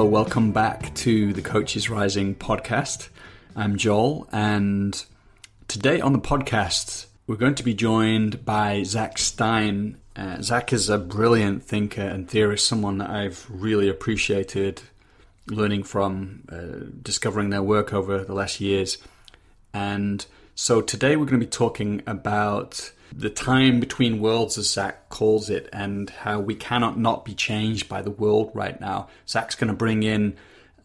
hello. Welcome back to the Coaches Rising podcast. I'm Joel, and today on the podcast, we're going to be joined by Zak Stein. Uh, Zak is a brilliant thinker and theorist, someone that I've really appreciated learning from, uh, discovering their work over the last years. And so today we're going to be talking about the time between worlds, as Zak calls it, and how we cannot not be changed by the world right now. Zak's going to bring in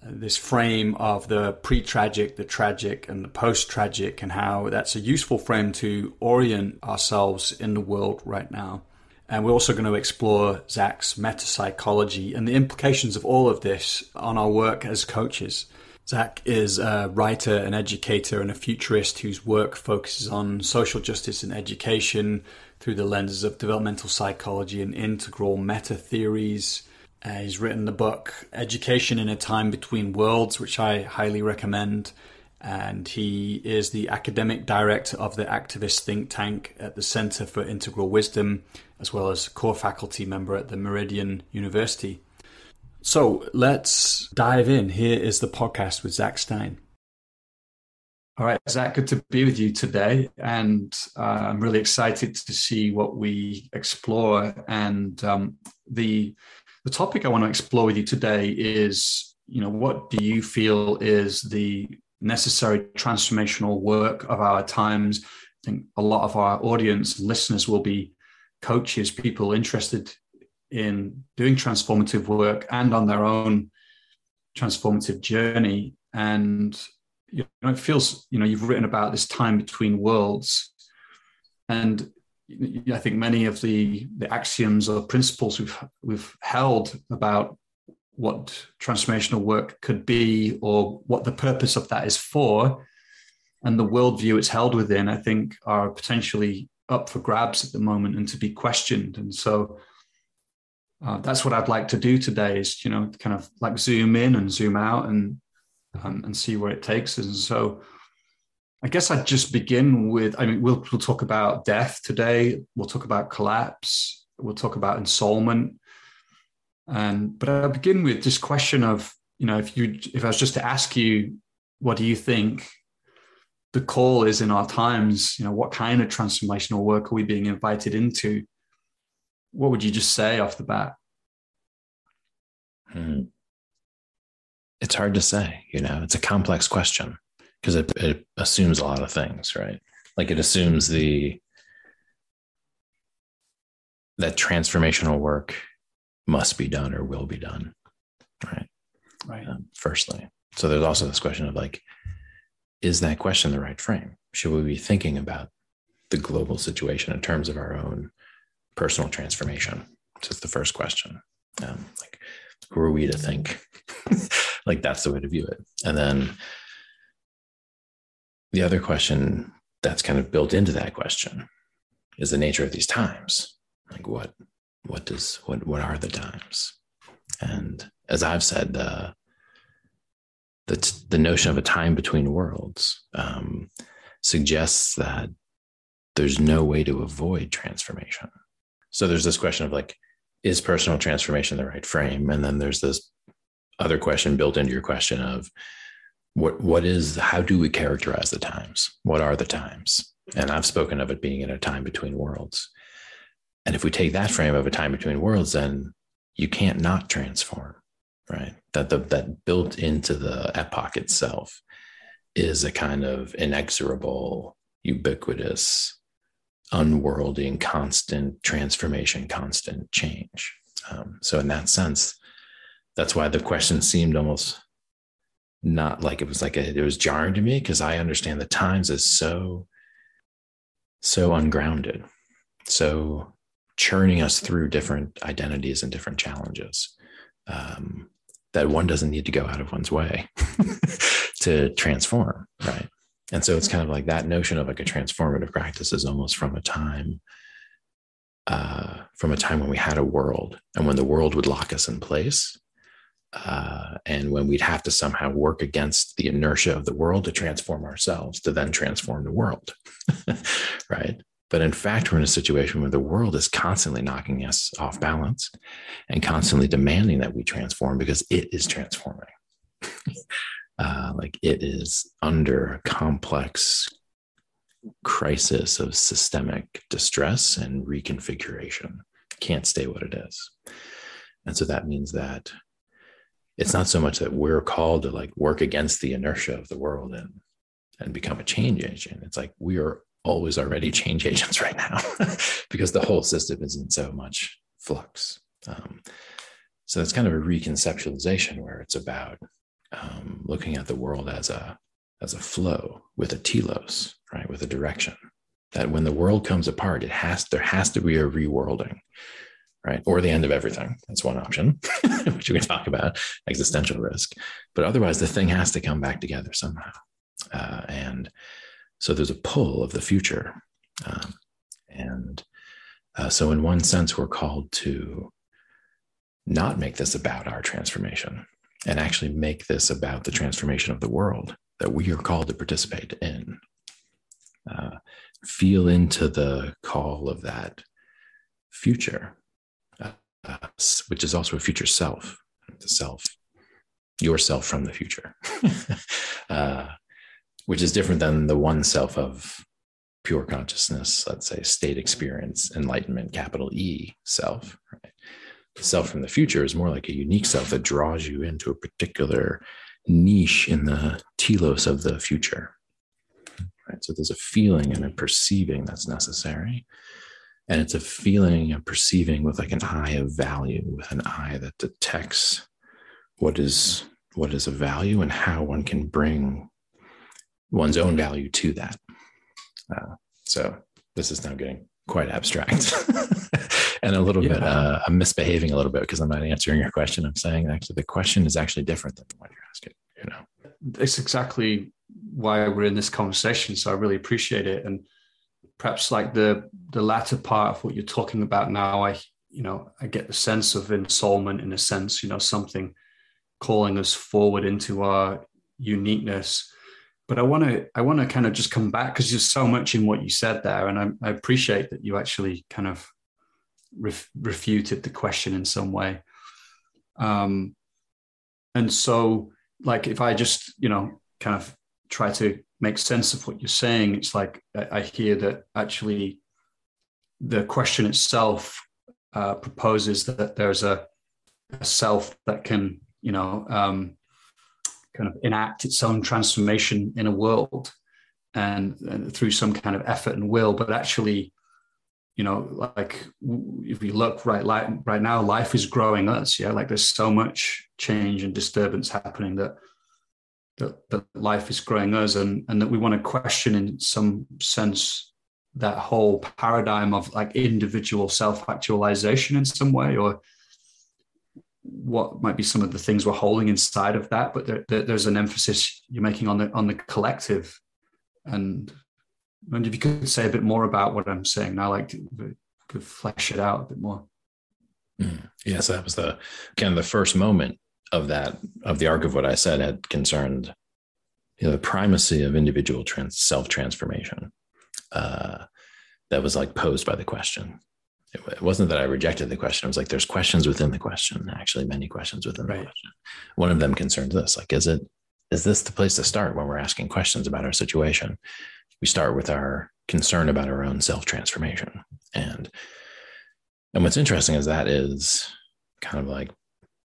uh, this frame of the pre tragic, the tragic, and the post tragic, and how that's a useful frame to orient ourselves in the world right now. And we're also going to explore Zak's meta psychology and the implications of all of this on our work as coaches. Zak is a writer, an educator, and a futurist whose work focuses on social justice and education through the lenses of developmental psychology and integral meta theories. Uh, he's written the book Education in a Time Between Worlds, which I highly recommend. And he is the academic director of the activist think tank at the Center for Integral Wisdom, as well as core faculty member at the Meridian University. So let's dive in. Here is the podcast with Zak Stein. All right, Zak, good to be with you today. And uh, I'm really excited to see what we explore. And um, the, the topic I want to explore with you today is you know, what do you feel is the necessary transformational work of our times? I think a lot of our audience listeners will be coaches, people interested in doing transformative work and on their own transformative journey. And you know, it feels, you know, you've written about this time between worlds. And I think many of the, the axioms or principles we've we've held about what transformational work could be or what the purpose of that is for and the worldview it's held within, I think are potentially up for grabs at the moment and to be questioned. And so uh, that's what I'd like to do today is, you know, kind of like zoom in and zoom out and, um, and see where it takes us. And so I guess I'd just begin with, I mean, we'll, we'll talk about death today. We'll talk about collapse. We'll talk about ensoulment. And, but I'll begin with this question of, you know, if you, if I was just to ask you, what do you think the call is in our times? You know, what kind of transformational work are we being invited into? What would you just say off the bat? Hmm. It's hard to say, you know, it's a complex question because it, it assumes a lot of things, right? Like it assumes the that transformational work must be done or will be done, right? Right. Um, firstly, so there's also this question of like, is that question the right frame? Should we be thinking about the global situation in terms of our own personal transformation? So it's the first question. Um, like, who are we to think? like that's the way to view it. And then the other question that's kind of built into that question is the nature of these times. Like what, what does, what, what are the times? And as I've said, uh, the, the notion of a time between worlds um, suggests that there's no way to avoid transformation. So there's this question of like, is personal transformation the right frame? And then there's this other question built into your question of what what is how do we characterize the times? What are the times? And I've spoken of it being in a time between worlds. And if we take that frame of a time between worlds, then you can't not transform, right? That the that built into the epoch itself is a kind of inexorable, ubiquitous unworldly and constant transformation, constant change. Um, so, in that sense, that's why the question seemed almost not like it was like a, it was jarring to me because I understand the times is so, so ungrounded, so churning us through different identities and different challenges. Um, that one doesn't need to go out of one's way to transform, right? And so it's kind of like that notion of like a transformative practice is almost from a time, uh, from a time when we had a world and when the world would lock us in place. Uh, and when we'd have to somehow work against the inertia of the world to transform ourselves to then transform the world. right. But in fact, we're in a situation where the world is constantly knocking us off balance and constantly demanding that we transform because it is transforming. Uh, like it is under a complex crisis of systemic distress and reconfiguration. Can't stay what it is. And so that means that it's not so much that we're called to like work against the inertia of the world and and become a change agent. It's like we are always already change agents right now because the whole system is in so much flux. Um, so it's kind of a reconceptualization where it's about um, looking at the world as a as a flow with a telos, right, with a direction. That when the world comes apart, it has there has to be a reworlding, right, or the end of everything. That's one option, which we can talk about existential risk. But otherwise, the thing has to come back together somehow, uh, and so there's a pull of the future, um, and uh, so in one sense, we're called to not make this about our transformation and actually make this about the transformation of the world that we are called to participate in. Uh, feel into the call of that future, uh, which is also a future self, the self, yourself from the future, uh, which is different than the one self of pure consciousness, let's say state experience, enlightenment, capital E self. Right? Self from the future is more like a unique self that draws you into a particular niche in the telos of the future. Right. So there's a feeling and a perceiving that's necessary. And it's a feeling and perceiving with like an eye of value, with an eye that detects what is what is of value and how one can bring one's own value to that. Uh, so this is now getting quite abstract and a little yeah. bit uh, i'm misbehaving a little bit because i'm not answering your question. I'm saying actually the question is actually different than what you're asking you know? It's exactly why we're in this conversation so i really appreciate it. And perhaps like the the latter part of what you're talking about now i you know i get the sense of ensoulment in a sense you know something calling us forward into our uniqueness. But I want to I want to kind of just come back because there's so much in what you said there, and I, I appreciate that you actually kind of ref, refuted the question in some way. Um, and so, like, if I just you know kind of try to make sense of what you're saying, it's like I, I hear that actually the question itself uh, proposes that there's a, a self that can you know um, kind of enact its own transformation in a world and, and, through some kind of effort and will but actually you know like if we look right like right now life is growing us yeah? Like there's so much change and disturbance happening that that, that life is growing us and and that we want to question in some sense that whole paradigm of like individual self-actualization in some way or what might be some of the things we're holding inside of that but there, there, there's an emphasis you're making on the on the collective and and if you could say a bit more about what i'm saying I like to, flesh it out a bit more mm. yes that was the kind of the first moment of that of the arc of what i said had concerned you know the primacy of individual trans, self transformation uh, that was like posed by the question it wasn't that I rejected the question. It was like there's questions within the question, actually many questions within right. the question. One of them concerns this: like, is it is this the place to start when we're asking questions about our situation? We start with our concern about our own self transformation, and and what's interesting is that is kind of like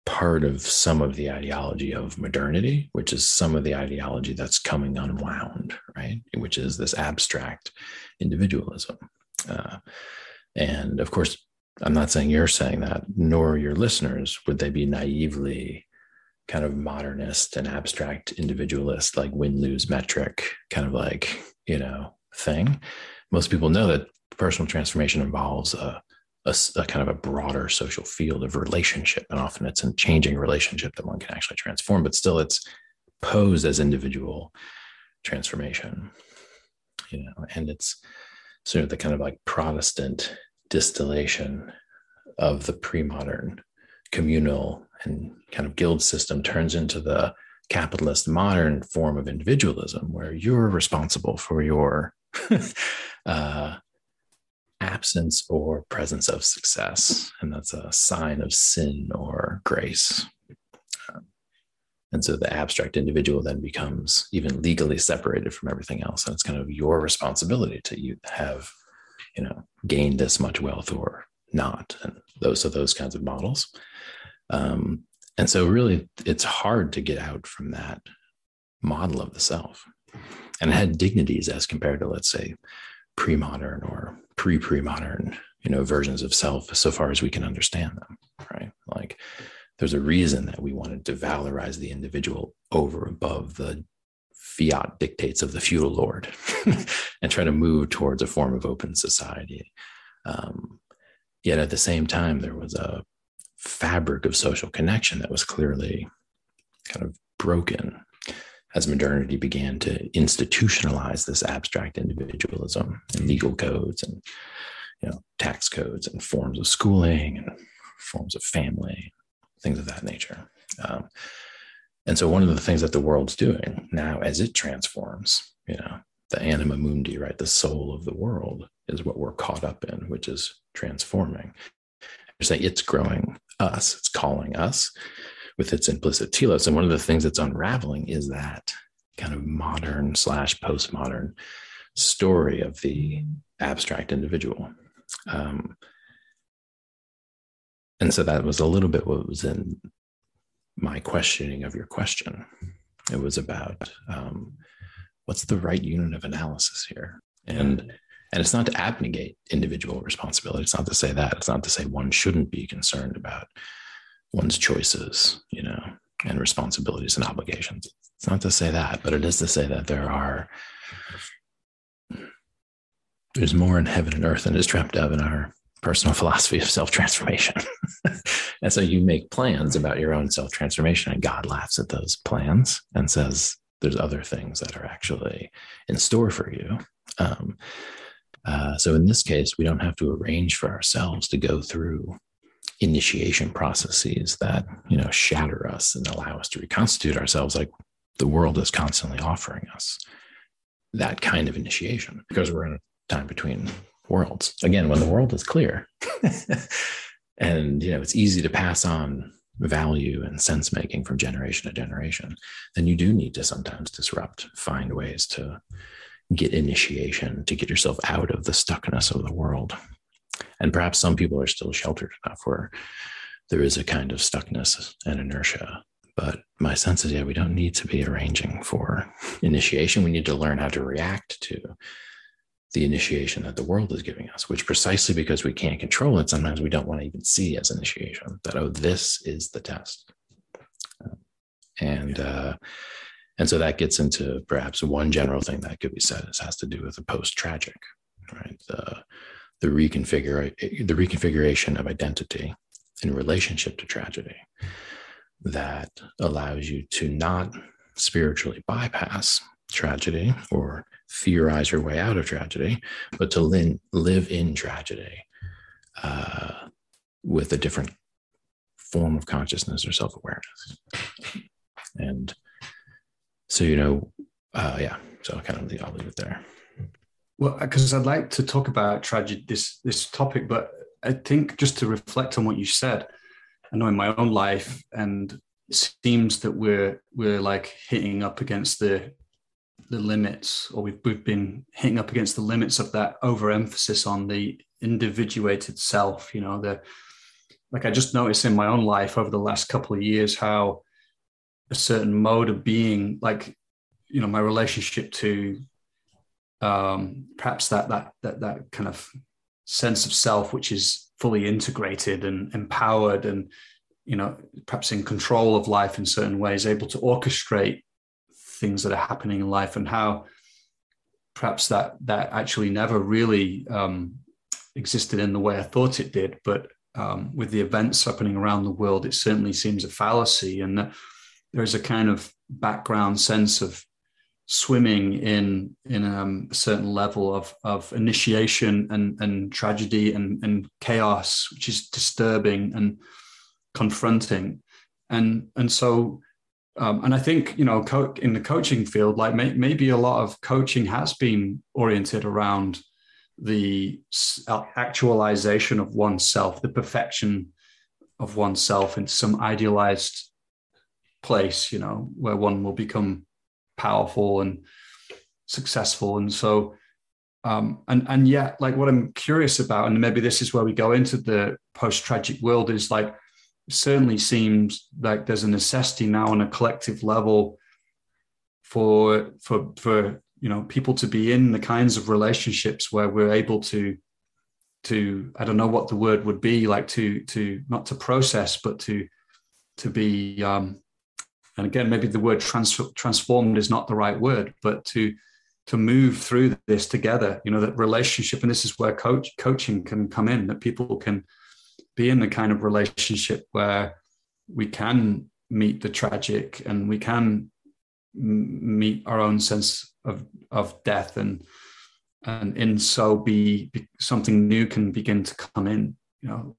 part of some of the ideology of modernity, which is some of the ideology that's coming unwound, right? Which is this abstract individualism. Uh, and of course, I'm not saying you're saying that, nor your listeners would they be naively kind of modernist and abstract individualist, like win lose metric kind of like, you know, thing. Most people know that personal transformation involves a, a, a, kind of a broader social field of relationship. And often it's a changing relationship that one can actually transform, but still it's posed as individual transformation, you know, and it's sort of the kind of like Protestant distillation of the pre-modern communal and kind of guild system turns into the capitalist modern form of individualism where you're responsible for your uh, absence or presence of success. And that's a sign of sin or grace. And so the abstract individual then becomes even legally separated from everything else. And it's kind of your responsibility to you have, you know, gained this much wealth or not. And those are those kinds of models. Um, and so really it's hard to get out from that model of the self. And it had dignities as compared to, let's say, pre-modern or pre-pre-modern, you know, versions of self, so far as we can understand them, right? Like there's a reason that we wanted to valorize the individual over above the fiat dictates of the feudal lord and try to move towards a form of open society. Um, yet at the same time, there was a fabric of social connection that was clearly kind of broken as modernity began to institutionalize this abstract individualism and legal codes and you know tax codes and forms of schooling and forms of family things of that nature. Um, and so one of the things that the world's doing now as it transforms you know the anima mundi right the soul of the world is what we're caught up in which is transforming. Say it's growing us it's calling us with its implicit telos. And one of the things that's unraveling is that kind of modern slash postmodern story of the abstract individual. Um, and so that was a little bit what was in my questioning of your question. It was about um, what's the right unit of analysis here, and and it's not to abnegate individual responsibility. It's not to say that. It's not to say one shouldn't be concerned about one's choices, you know, and responsibilities and obligations. It's not to say that, but it is to say that there are there's more in heaven and earth than is dreamt of in our personal philosophy of self-transformation. and so you make plans about your own self-transformation and God laughs at those plans and says there's other things that are actually in store for you. Um, uh, so in this case, we don't have to arrange for ourselves to go through initiation processes that you know shatter us and allow us to reconstitute ourselves like the world is constantly offering us. That kind of initiation because we're in a time between worlds. Again when the world is clear. And you know it's easy to pass on value and sense making from generation to generation. Then you do need to sometimes disrupt find ways to get initiation to get yourself out of the stuckness of the world and perhaps some people are still sheltered enough where there is a kind of stuckness and inertia. But my sense is, yeah, we don't need to be arranging for initiation. We need to learn how to react to the initiation that the world is giving us, which precisely because we can't control it, sometimes we don't want to even see as initiation that, oh, this is the test. And, uh, and so that gets into perhaps one general thing that could be said is has to do with the post tragic, right? The, the reconfigure the reconfiguration of identity in relationship to tragedy that allows you to not spiritually bypass tragedy or theorize your way out of tragedy, but to li- live in tragedy uh, with a different form of consciousness or self awareness. And so, you know, uh, yeah, so I kind of I'll leave it there. Well, because I'd like to talk about tragedy, this this topic, but I think just to reflect on what you said, I know in my own life, and it seems that we're we're like hitting up against the the limits, or we've we've been hitting up against the limits of that overemphasis on the individuated self. You know, the like I just noticed in my own life over the last couple of years how a certain mode of being, like you know, my relationship to um, perhaps that that that that kind of sense of self which is fully integrated and empowered and you know perhaps in control of life in certain ways able to orchestrate things that are happening in life and how perhaps that that actually never really um, existed in the way I thought it did. But um, with the events happening around the world it certainly seems a fallacy and there's a kind of background sense of swimming in in um, a certain level of of initiation and and tragedy and and chaos, which is disturbing and confronting, and and so. Um, and I think you know, co- in the coaching field, like may- maybe a lot of coaching has been oriented around the actualization of oneself, the perfection of oneself in some idealized place, you know, where one will become powerful and successful. And so, um, and and yet, like what I'm curious about, and maybe this is where we go into the post-tragic world, is like certainly seems like there's a necessity now on a collective level for for for you know people to be in the kinds of relationships where we're able to to i don't know what the word would be like to to not to process but to to be um and again maybe the word trans- transformed is not the right word but to to move through this together you know that relationship and this is where coach coaching can come in that people can be in the kind of relationship where we can meet the tragic and we can meet our own sense of of death and and in so be, be, something new can begin to come in you know.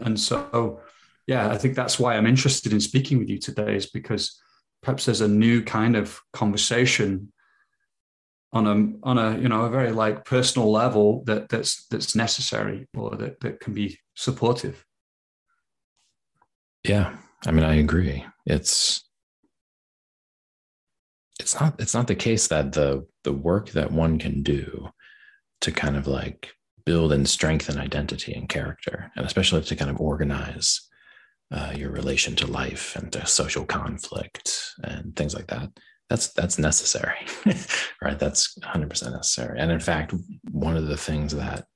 And so yeah i think that's why i'm interested in speaking with you today is because perhaps there's a new kind of conversation on a on a you know a very like personal level that that's that's necessary or that that can be supportive. Yeah i mean i agree. It's it's not it's not the case that the the work that one can do to kind of like build and strengthen identity and character and especially to kind of organize uh, your relation to life and to social conflict and things like that that's that's necessary right? That's 100% necessary. And in fact one of the things that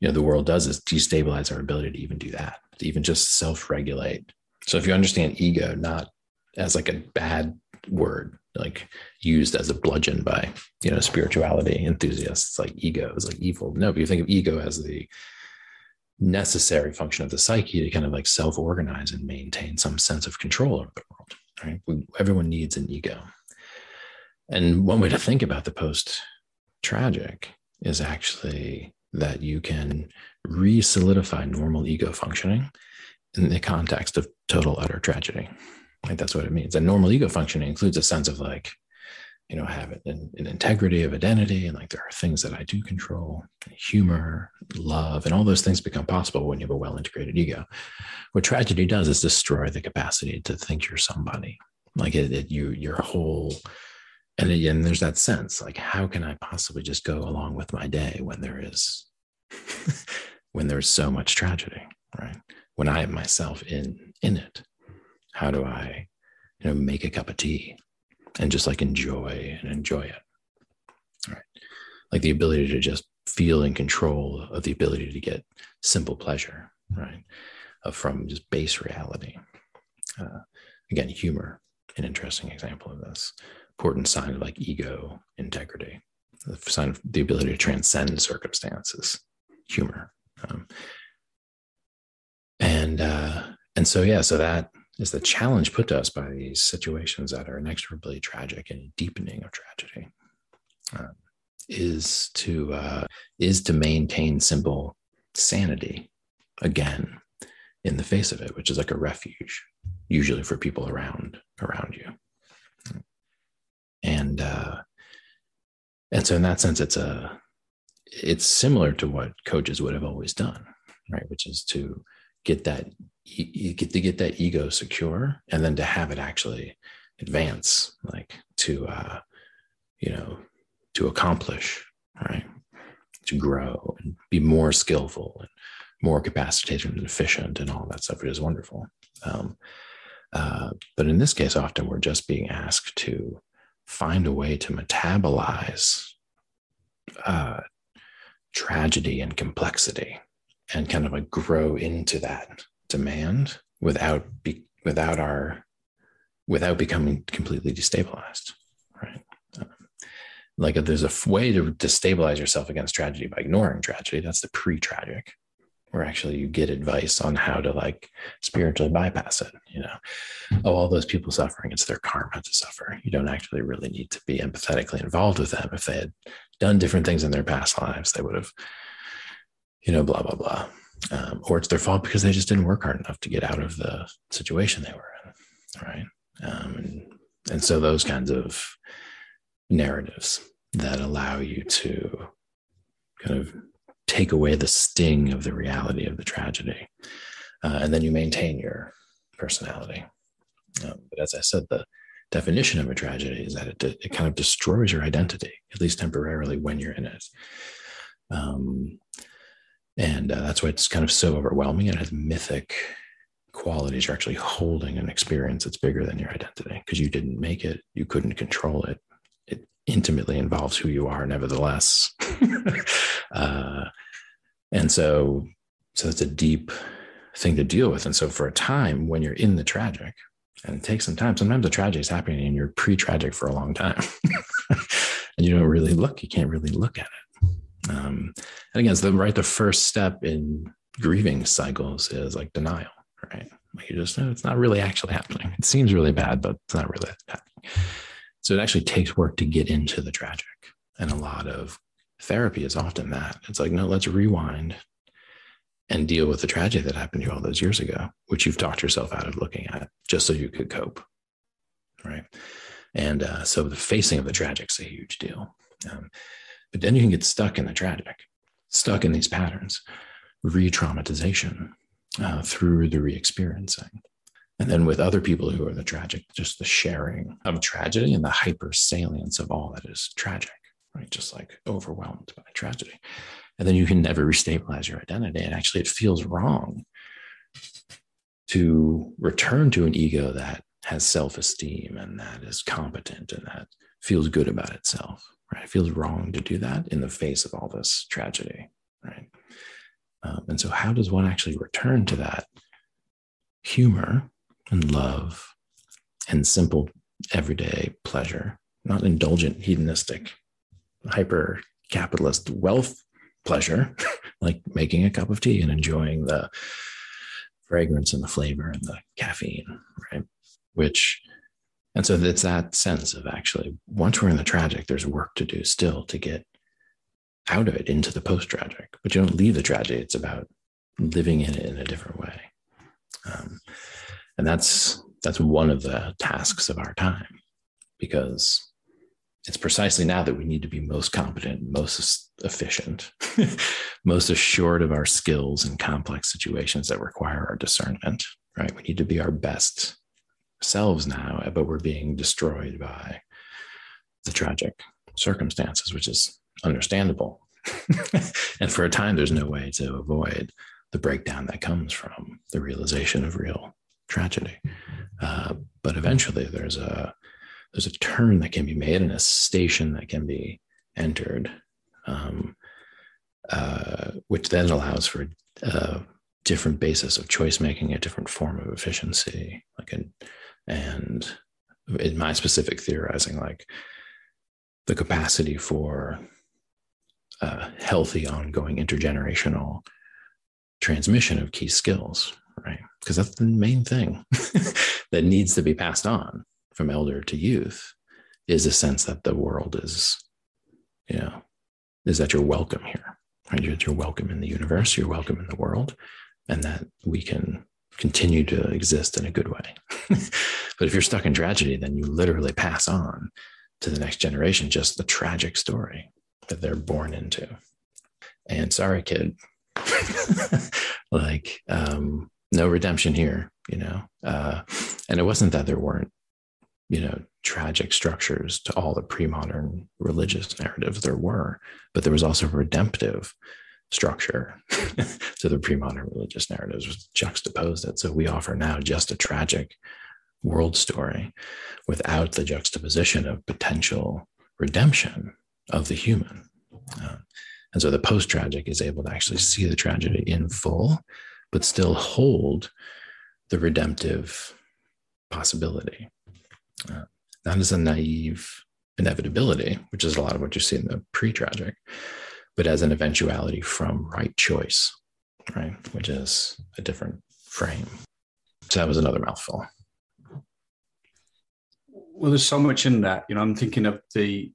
you know the world does is destabilize our ability to even do that to even just self-regulate. So if you understand ego not as like a bad word like used as a bludgeon by you know spirituality enthusiasts like ego is like evil. No but you think of ego as the necessary function of the psyche to kind of like self-organize and maintain some sense of control over the world right? We, everyone needs an ego. And one way to think about the post tragic is actually that you can re-solidify normal ego functioning in the context of total utter tragedy. Like that's what it means. And normal ego functioning includes a sense of like, you know, have an, integrity of identity, and like there are things that I do control, humor, love, and all those things become possible when you have a well-integrated ego. What tragedy does is destroy the capacity to think you're somebody. Like it, it you, your whole, and again, there's that sense like, how can I possibly just go along with my day when there is, when there's so much tragedy, right? When I am myself in in it how do I, you know, make a cup of tea and just like enjoy and enjoy it? Right. Like the ability to just feel in control of the ability to get simple pleasure, right? Uh, from just base reality. Uh, again, humor, an interesting example of this. Important sign of like ego integrity, the sign of the ability to transcend circumstances, humor. Um, and uh, and so yeah, so that is the challenge put to us by these situations that are inexorably tragic and deepening of tragedy uh, is to uh, is to maintain simple sanity again in the face of it which is like a refuge usually for people around around you. And uh and so in that sense it's a it's similar to what coaches would have always done right? Which is to get that you get to get that ego secure and then to have it actually advance like to uh you know to accomplish right? To grow and be more skillful and more capacitated and efficient and all that stuff it is wonderful. Um, uh, but in this case often we're just being asked to find a way to metabolize uh, tragedy and complexity and kind of like grow into that demand without be, without our without becoming completely destabilized right? Um, like there's a way to destabilize yourself against tragedy by ignoring tragedy that's the pre-tragic where actually you get advice on how to like spiritually bypass it you know? Oh all those people suffering it's their karma to suffer. You don't actually really need to be empathetically involved with them. If they had done different things in their past lives they would have you know blah blah blah um, or it's their fault because they just didn't work hard enough to get out of the situation they were in right um, and, and so those kinds of narratives that allow you to kind of take away the sting of the reality of the tragedy. Uh, and then you maintain your personality. Um, but as I said, the definition of a tragedy is that it, it kind of destroys your identity, at least temporarily when you're in it. Um, and uh, that's why it's kind of so overwhelming. It has mythic qualities. You're actually holding an experience that's bigger than your identity because you didn't make it, you couldn't control it. It intimately involves who you are, nevertheless. uh, and so, so it's a deep thing to deal with. And so, for a time when you're in the tragic, and it takes some time. Sometimes the tragedy is happening and you're pre-tragic for a long time, and you don't really look. You can't really look at it. Um, and again, so the, right, the first step in grieving cycles is like denial, right? Like you just know it's not really actually happening. It seems really bad, but it's not really happening. So it actually takes work to get into the tragic, and a lot of therapy is often that. It's like, no, let's rewind and deal with the tragedy that happened to you all those years ago, which you've talked yourself out of looking at just so you could cope. Right. And uh, so the facing of the tragic is a huge deal. Um, but then you can get stuck in the tragic, stuck in these patterns, re traumatization uh, through the re experiencing. And then with other people who are the tragic, just the sharing of tragedy and the hyper salience of all that is tragic, right? Just like overwhelmed by tragedy and then you can never restabilize your identity and actually it feels wrong to return to an ego that has self-esteem and that is competent and that feels good about itself right it feels wrong to do that in the face of all this tragedy right um, and so how does one actually return to that humor and love and simple everyday pleasure not indulgent hedonistic hyper capitalist wealth pleasure, like making a cup of tea and enjoying the fragrance and the flavor and the caffeine, right? Which, and so it's that sense of actually, once we're in the tragic, there's work to do still to get out of it into the post tragic, but you don't leave the tragedy. It's about living in it in a different way. Um, and that's that's one of the tasks of our time because it's precisely now that we need to be most competent, most efficient, most assured of our skills in complex situations that require our discernment, right? We need to be our best selves now, but we're being destroyed by the tragic circumstances, which is understandable. and for a time, there's no way to avoid the breakdown that comes from the realization of real tragedy. Uh, but eventually, there's a there's a turn that can be made and a station that can be entered, um, uh, which then allows for a different basis of choice making, a different form of efficiency, like an, and in my specific theorizing, like the capacity for a healthy, ongoing intergenerational transmission of key skills, right? Because that's the main thing that needs to be passed on from elder to youth is a sense that the world is, you know, is that you're welcome here, right? You're, you're welcome in the universe, you're welcome in the world, and that we can continue to exist in a good way. but if you're stuck in tragedy, then you literally pass on to the next generation just the tragic story that they're born into. And sorry, kid, like um, no redemption here, you know. Uh, and it wasn't that there weren't you know tragic structures to all the pre-modern religious narratives there were but there was also redemptive structure to the pre-modern religious narratives was juxtaposed it. So we offer now just a tragic world story without the juxtaposition of potential redemption of the human. Uh, and so the post-tragic is able to actually see the tragedy in full but still hold the redemptive possibility. Uh, not as a naive inevitability, which is a lot of what you see in the pre tragic, but as an eventuality from right choice, right? Which is a different frame. So that was another mouthful. Well, there's so much in that. You know, I'm thinking of the,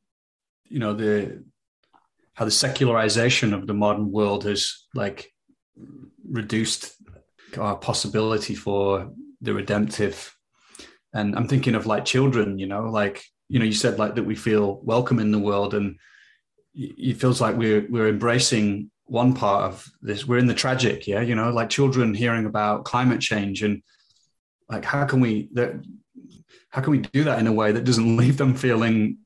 you know, the how the secularization of the modern world has like reduced our possibility for the redemptive and i'm thinking of like children you know like you know you said like that we feel welcome in the world and it feels like we're we're embracing one part of this. We're in the tragic, yeah, you know, like children hearing about climate change and like how can we that how can we do that in a way that doesn't leave them feeling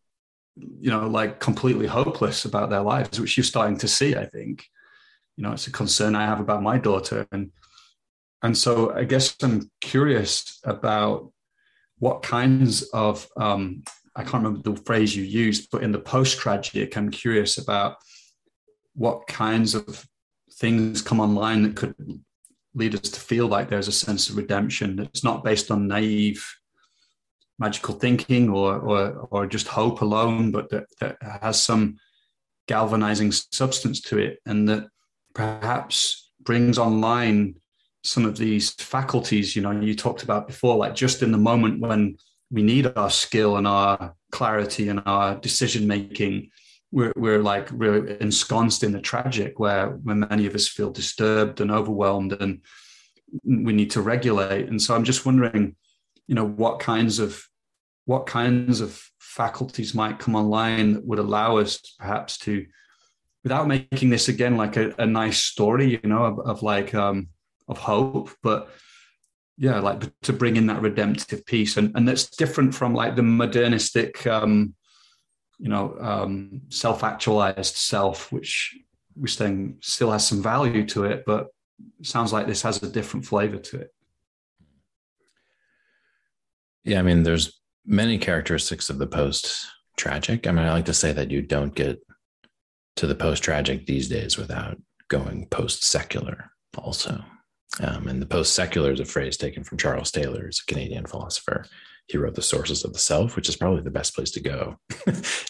you know like completely hopeless about their lives which you're starting to see i think you know it's a concern i have about my daughter and and so i guess i'm curious about what kinds of um, i can't remember the phrase you used but in the post tragic i'm curious about what kinds of things come online that could lead us to feel like there's a sense of redemption that's not based on naive magical thinking or or, or just hope alone, but that, that has some galvanizing substance to it, and that perhaps brings online some of these faculties. You know, you talked about before, like just in the moment when we need our skill and our clarity and our decision making. We're, we're like we're ensconced in the tragic where when many of us feel disturbed and overwhelmed and we need to regulate and so i'm just wondering you know what kinds of what kinds of faculties might come online that would allow us perhaps to without making this again like a, a nice story you know of, of like um of hope but yeah like to bring in that redemptive piece and and that's different from like the modernistic um you know um self-actualized self which we're saying still has some value to it but sounds like this has a different flavor to it yeah i mean there's many characteristics of the post tragic. I mean, I like to say that you don't get to the post tragic these days without going post secular also. Um, and the post secular is a phrase taken from Charles Taylor, who's a Canadian philosopher. He wrote The Sources of the Self, which is probably the best place to go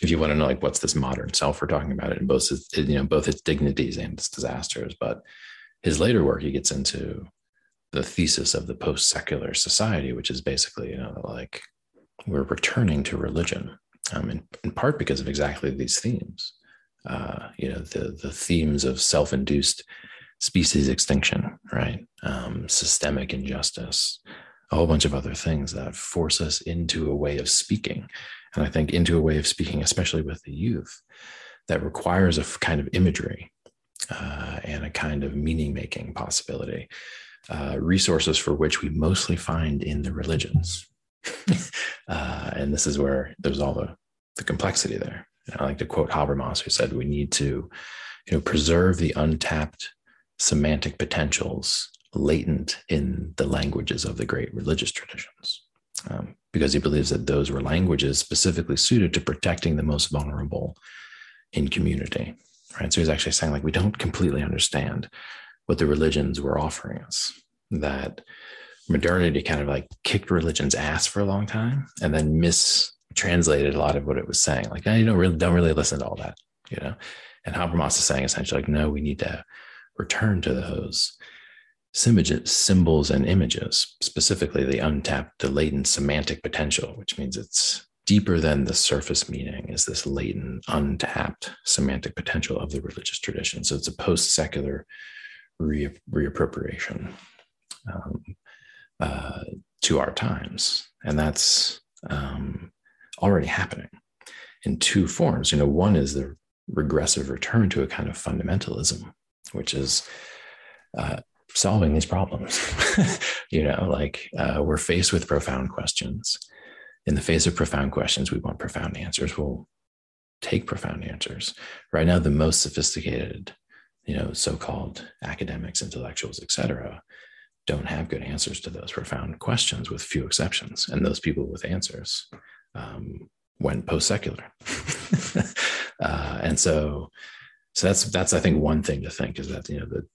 if you want to know like what's this modern self we're talking about it in both its, you know both its dignities and its disasters. But his later work, he gets into the thesis of the post secular society, which is basically you know like we're returning to religion, um, in, in part because of exactly these themes. Uh, you know, the the themes of self-induced species extinction, right? Um, systemic injustice, a whole bunch of other things that force us into a way of speaking, and I think into a way of speaking, especially with the youth, that requires a kind of imagery uh, and a kind of meaning making possibility. Uh, resources for which we mostly find in the religions, uh, and this is where there's all the, the complexity there. I like to quote Habermas, who said, "We need to, you know, preserve the untapped semantic potentials latent in the languages of the great religious traditions." Um, because he believes that those were languages specifically suited to protecting the most vulnerable in community. Right. So he's actually saying, like, we don't completely understand what the religions were offering us. That modernity kind of like kicked religion's ass for a long time and then mistranslated a lot of what it was saying. Like, you don't really don't really listen to all that, you know. And Habermas is saying essentially like, no, we need to return to those symbols and images, specifically the untapped, the latent semantic potential, which means it's deeper than the surface meaning is this latent, untapped semantic potential of the religious tradition. So it's a post-secular re- reappropriation. Um, uh, to our times. And that's um, already happening in two forms. You know, one is the regressive return to a kind of fundamentalism, which is uh, solving these problems. you know, like uh, we're faced with profound questions. In the face of profound questions, we want profound answers. We'll take profound answers. Right now, the most sophisticated, you know, so-called academics, intellectuals, et cetera, don't have good answers to those profound questions, with few exceptions. And those people with answers um, went post secular. uh, and so, so that's that's I think one thing to think is that you know that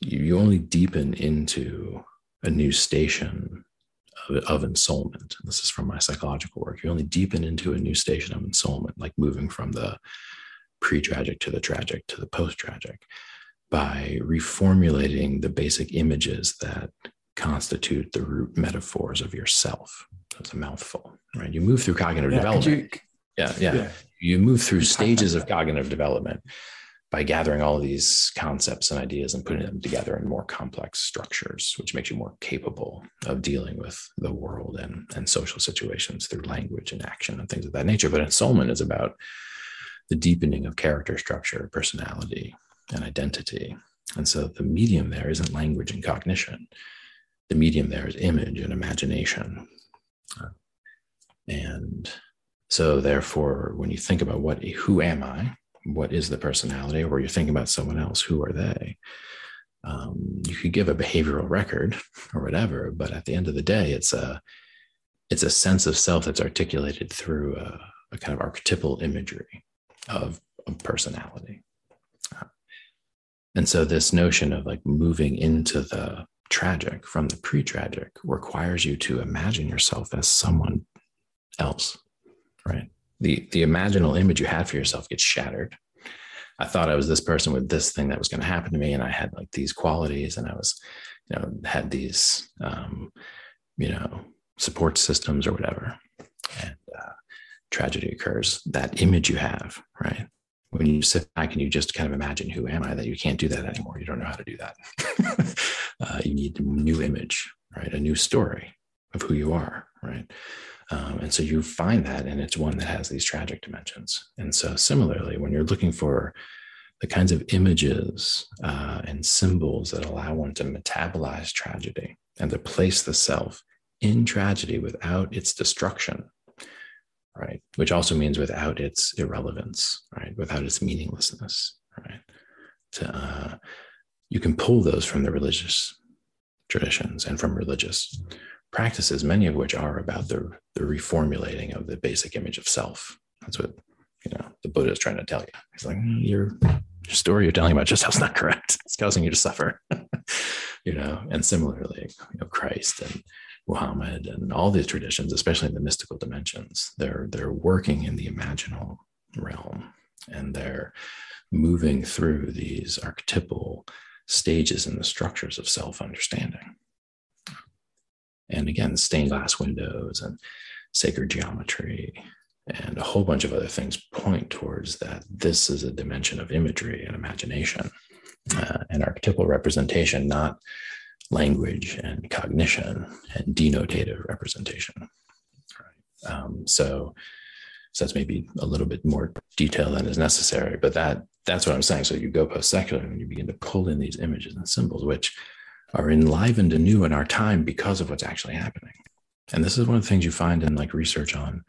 you, you only deepen into a new station of, of ensoulment. This is from my psychological work. You only deepen into a new station of ensoulment, like moving from the pre-tragic to the tragic to the post-tragic by reformulating the basic images that constitute the root metaphors of yourself. That's a mouthful, right? You move through cognitive yeah, development. You, yeah, yeah, yeah. You move through stages of cognitive development by gathering all of these concepts and ideas and putting them together in more complex structures, which makes you more capable of dealing with the world and, and social situations through language and action and things of that nature. But ensoulment is about the deepening of character structure, personality, and identity. And so the medium there isn't language and cognition. The medium there is image and imagination. And so therefore, when you think about what who am I, what is the personality, or you're thinking about someone else, who are they? Um, you could give a behavioral record or whatever, but at the end of the day, it's a it's a sense of self that's articulated through a, a kind of archetypal imagery of, of personality. And so this notion of like moving into the tragic from the pre-tragic requires you to imagine yourself as someone else, right? The the imaginal image you had for yourself gets shattered. I thought I was this person with this thing that was going to happen to me, and I had like these qualities, and I was, you know, had these, um, you know, support systems or whatever. And uh, tragedy occurs. That image you have, right? when you sit back and you just kind of imagine who am i that you can't do that anymore you don't know how to do that uh, you need a new image right a new story of who you are right um, and so you find that and it's one that has these tragic dimensions and so similarly when you're looking for the kinds of images uh, and symbols that allow one to metabolize tragedy and to place the self in tragedy without its destruction right? Which also means without its irrelevance, right? Without its meaninglessness, right? To, uh, you can pull those from the religious traditions and from religious practices, many of which are about the, the reformulating of the basic image of self. That's what you know the Buddha is trying to tell you. He's like, mm, your, your story you're telling about yourself is not correct. It's causing you to suffer. you know, and similarly, you know, Christ and Muhammad and all these traditions, especially in the mystical dimensions, they're they're working in the imaginal realm and they're moving through these archetypal stages in the structures of self-understanding. And again, stained glass windows and sacred geometry and a whole bunch of other things point towards that this is a dimension of imagery and imagination uh, and archetypal representation, not language and cognition and denotative representation. Um, so, so that's maybe a little bit more detail than is necessary, but that that's what I'm saying. So you go post secular and you begin to pull in these images and symbols, which are enlivened anew in our time because of what's actually happening. And this is one of the things you find in like research on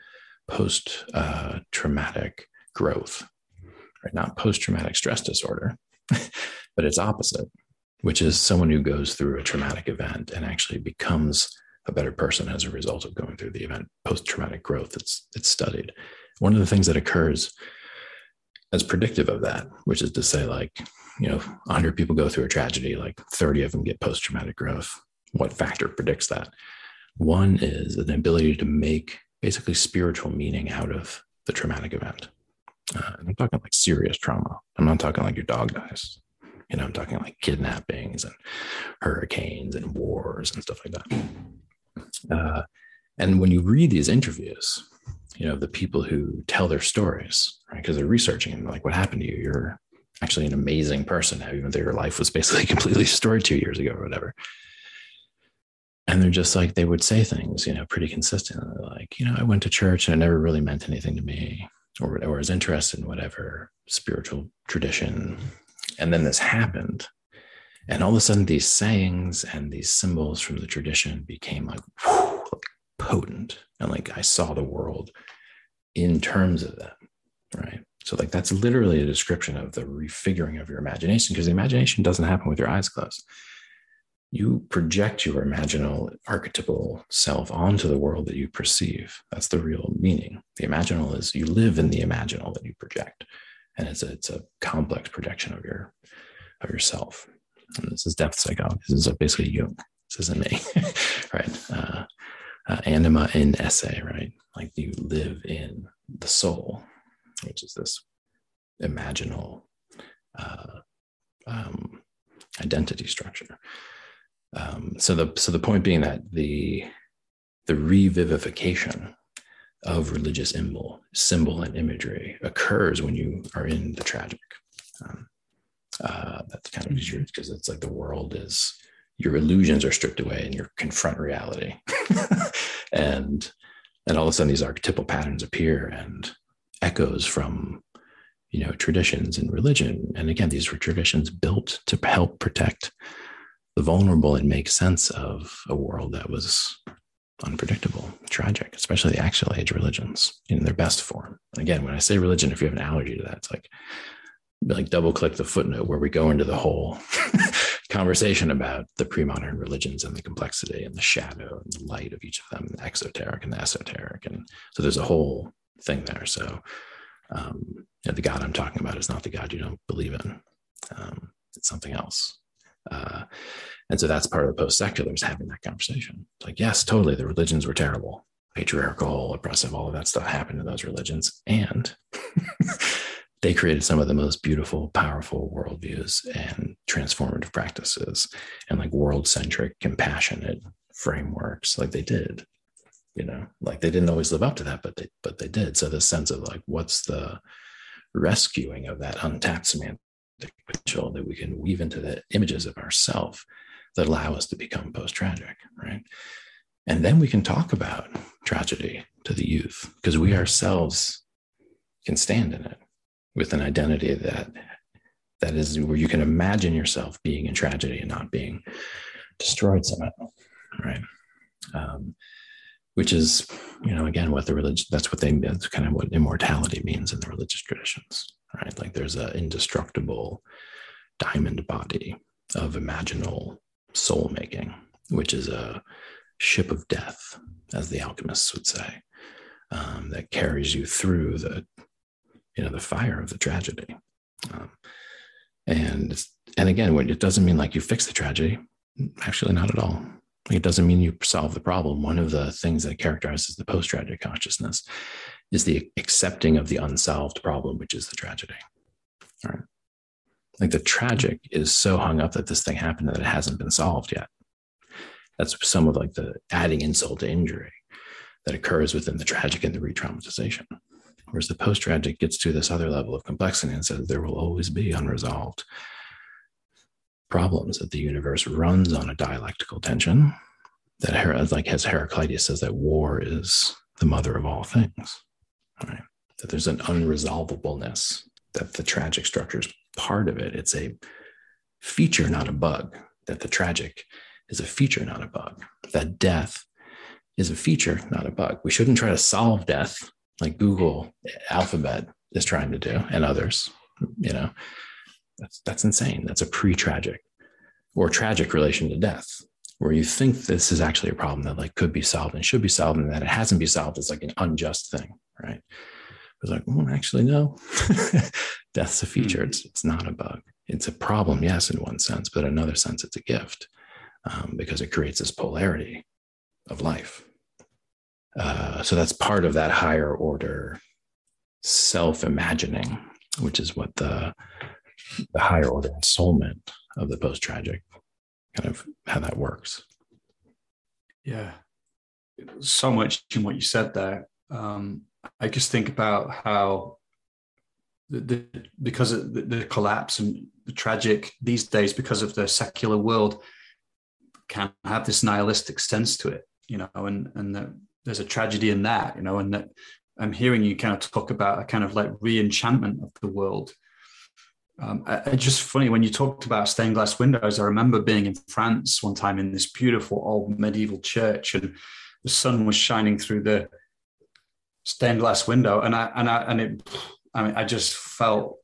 post uh, traumatic growth, right? Not post traumatic stress disorder, but it's opposite which is someone who goes through a traumatic event and actually becomes a better person as a result of going through the event post-traumatic growth it's it's studied one of the things that occurs as predictive of that which is to say like you know 100 people go through a tragedy like 30 of them get post-traumatic growth. What factor predicts that? One is an ability to make basically spiritual meaning out of the traumatic event. Uh, i'm talking like serious trauma. I'm not talking like your dog dies. You know, I'm talking like kidnappings and hurricanes and wars and stuff like that. Uh, and when you read these interviews, you know, the people who tell their stories, right? Because they're researching and like, what happened to you? You're actually an amazing person, even though your life was basically completely destroyed two years ago or whatever. And they're just like, they would say things, you know, pretty consistently, like, you know, I went to church and it never really meant anything to me, or, or was interested in whatever spiritual tradition and then this happened. And all of a sudden, these sayings and these symbols from the tradition became like, whew, like potent. And like I saw the world in terms of them. Right. So, like, that's literally a description of the refiguring of your imagination because the imagination doesn't happen with your eyes closed. You project your imaginal archetypal self onto the world that you perceive. That's the real meaning. The imaginal is you live in the imaginal that you project and it's a, it's a complex projection of your of yourself. And this is depth psychology. This is basically you. This isn't me, right? Uh, uh, anima in esse, right? Like you live in the soul, which is this imaginal uh, um, identity structure. Um, so the so the point being that the the revivification of religious symbol, symbol and imagery occurs when you are in the tragic. Um, uh, that's kind of the truth because it's like the world is your illusions are stripped away and you confront reality, and and all of a sudden these archetypal patterns appear and echoes from you know, traditions and religion. And again, these were traditions built to help protect the vulnerable and make sense of a world that was unpredictable, tragic, especially the axial age religions in their best form. Again, when I say religion, if you have an allergy to that, it's like like double click the footnote where we go into the whole conversation about the pre-modern religions and the complexity and the shadow and the light of each of them, the exoteric and the esoteric. And so there's a whole thing there. So um, you know, the God I'm talking about is not the God you don't believe in. Um, it's something else. Uh, and so that's part of the post-seculars having that conversation. It's like, yes, totally, the religions were terrible, patriarchal, oppressive, all of that stuff happened in those religions. And they created some of the most beautiful, powerful worldviews and transformative practices and like world centric, compassionate frameworks, like they did. You know, like they didn't always live up to that, but they but they did. So the sense of like, what's the rescuing of that untapped semantic potential that we can weave into the images of ourself that allow us to become post-tragic, right? And then we can talk about tragedy to the youth because we ourselves can stand in it with an identity that that is where you can imagine yourself being in tragedy and not being destroyed somehow right? Um, which is you know again what the religion that's what they that's kind of what immortality means in the religious traditions right? Like there's an indestructible diamond body of imaginal soul making which is a ship of death as the alchemists would say um, that carries you through the you know the fire of the tragedy. Um, and and again it doesn't mean like you fix the tragedy. Actually not at all. It doesn't mean you solve the problem. One of the things that characterizes the post-tragic consciousness is the accepting of the unsolved problem which is the tragedy. All right. Like the tragic is so hung up that this thing happened that it hasn't been solved yet. That's some of like the adding insult to injury that occurs within the tragic and the re-traumatization Whereas the post tragic gets to this other level of complexity and says there will always be unresolved problems that the universe runs on a dialectical tension. That, like as Heraclitus says, that war is the mother of all things. Right? That there's an unresolvableness, that the tragic structure is part of it. It's a feature, not a bug. That the tragic is a feature, not a bug. That death is a feature, not a bug. We shouldn't try to solve death like Google Alphabet is trying to do and others, you know, that's that's insane. That's a pre-tragic or tragic relation to death, where you think this is actually a problem that like could be solved and should be solved, and that it hasn't been solved is like an unjust thing, right? It's like, well, actually, no. Death's a feature. Mm-hmm. It's it's not a bug. It's a problem, yes, in one sense, but in another sense, it's a gift um, because it creates this polarity of life uh, so that's part of that higher order self imagining, which is what the, the higher order ensoulment of the post tragic kind of how that works. Yeah. So much in what you said there. Um, I just think about how the, the because of the, the, collapse and the tragic these days because of the secular world can have this nihilistic sense to it, you know, and and that there's a tragedy in that, you know, and that I'm hearing you kind of talk about a kind of like re-enchantment of the world. Um, it's just funny when you talked about stained glass windows. I remember being in France one time in this beautiful old medieval church, and the sun was shining through the stained glass window, and I and I and it, I mean, I just felt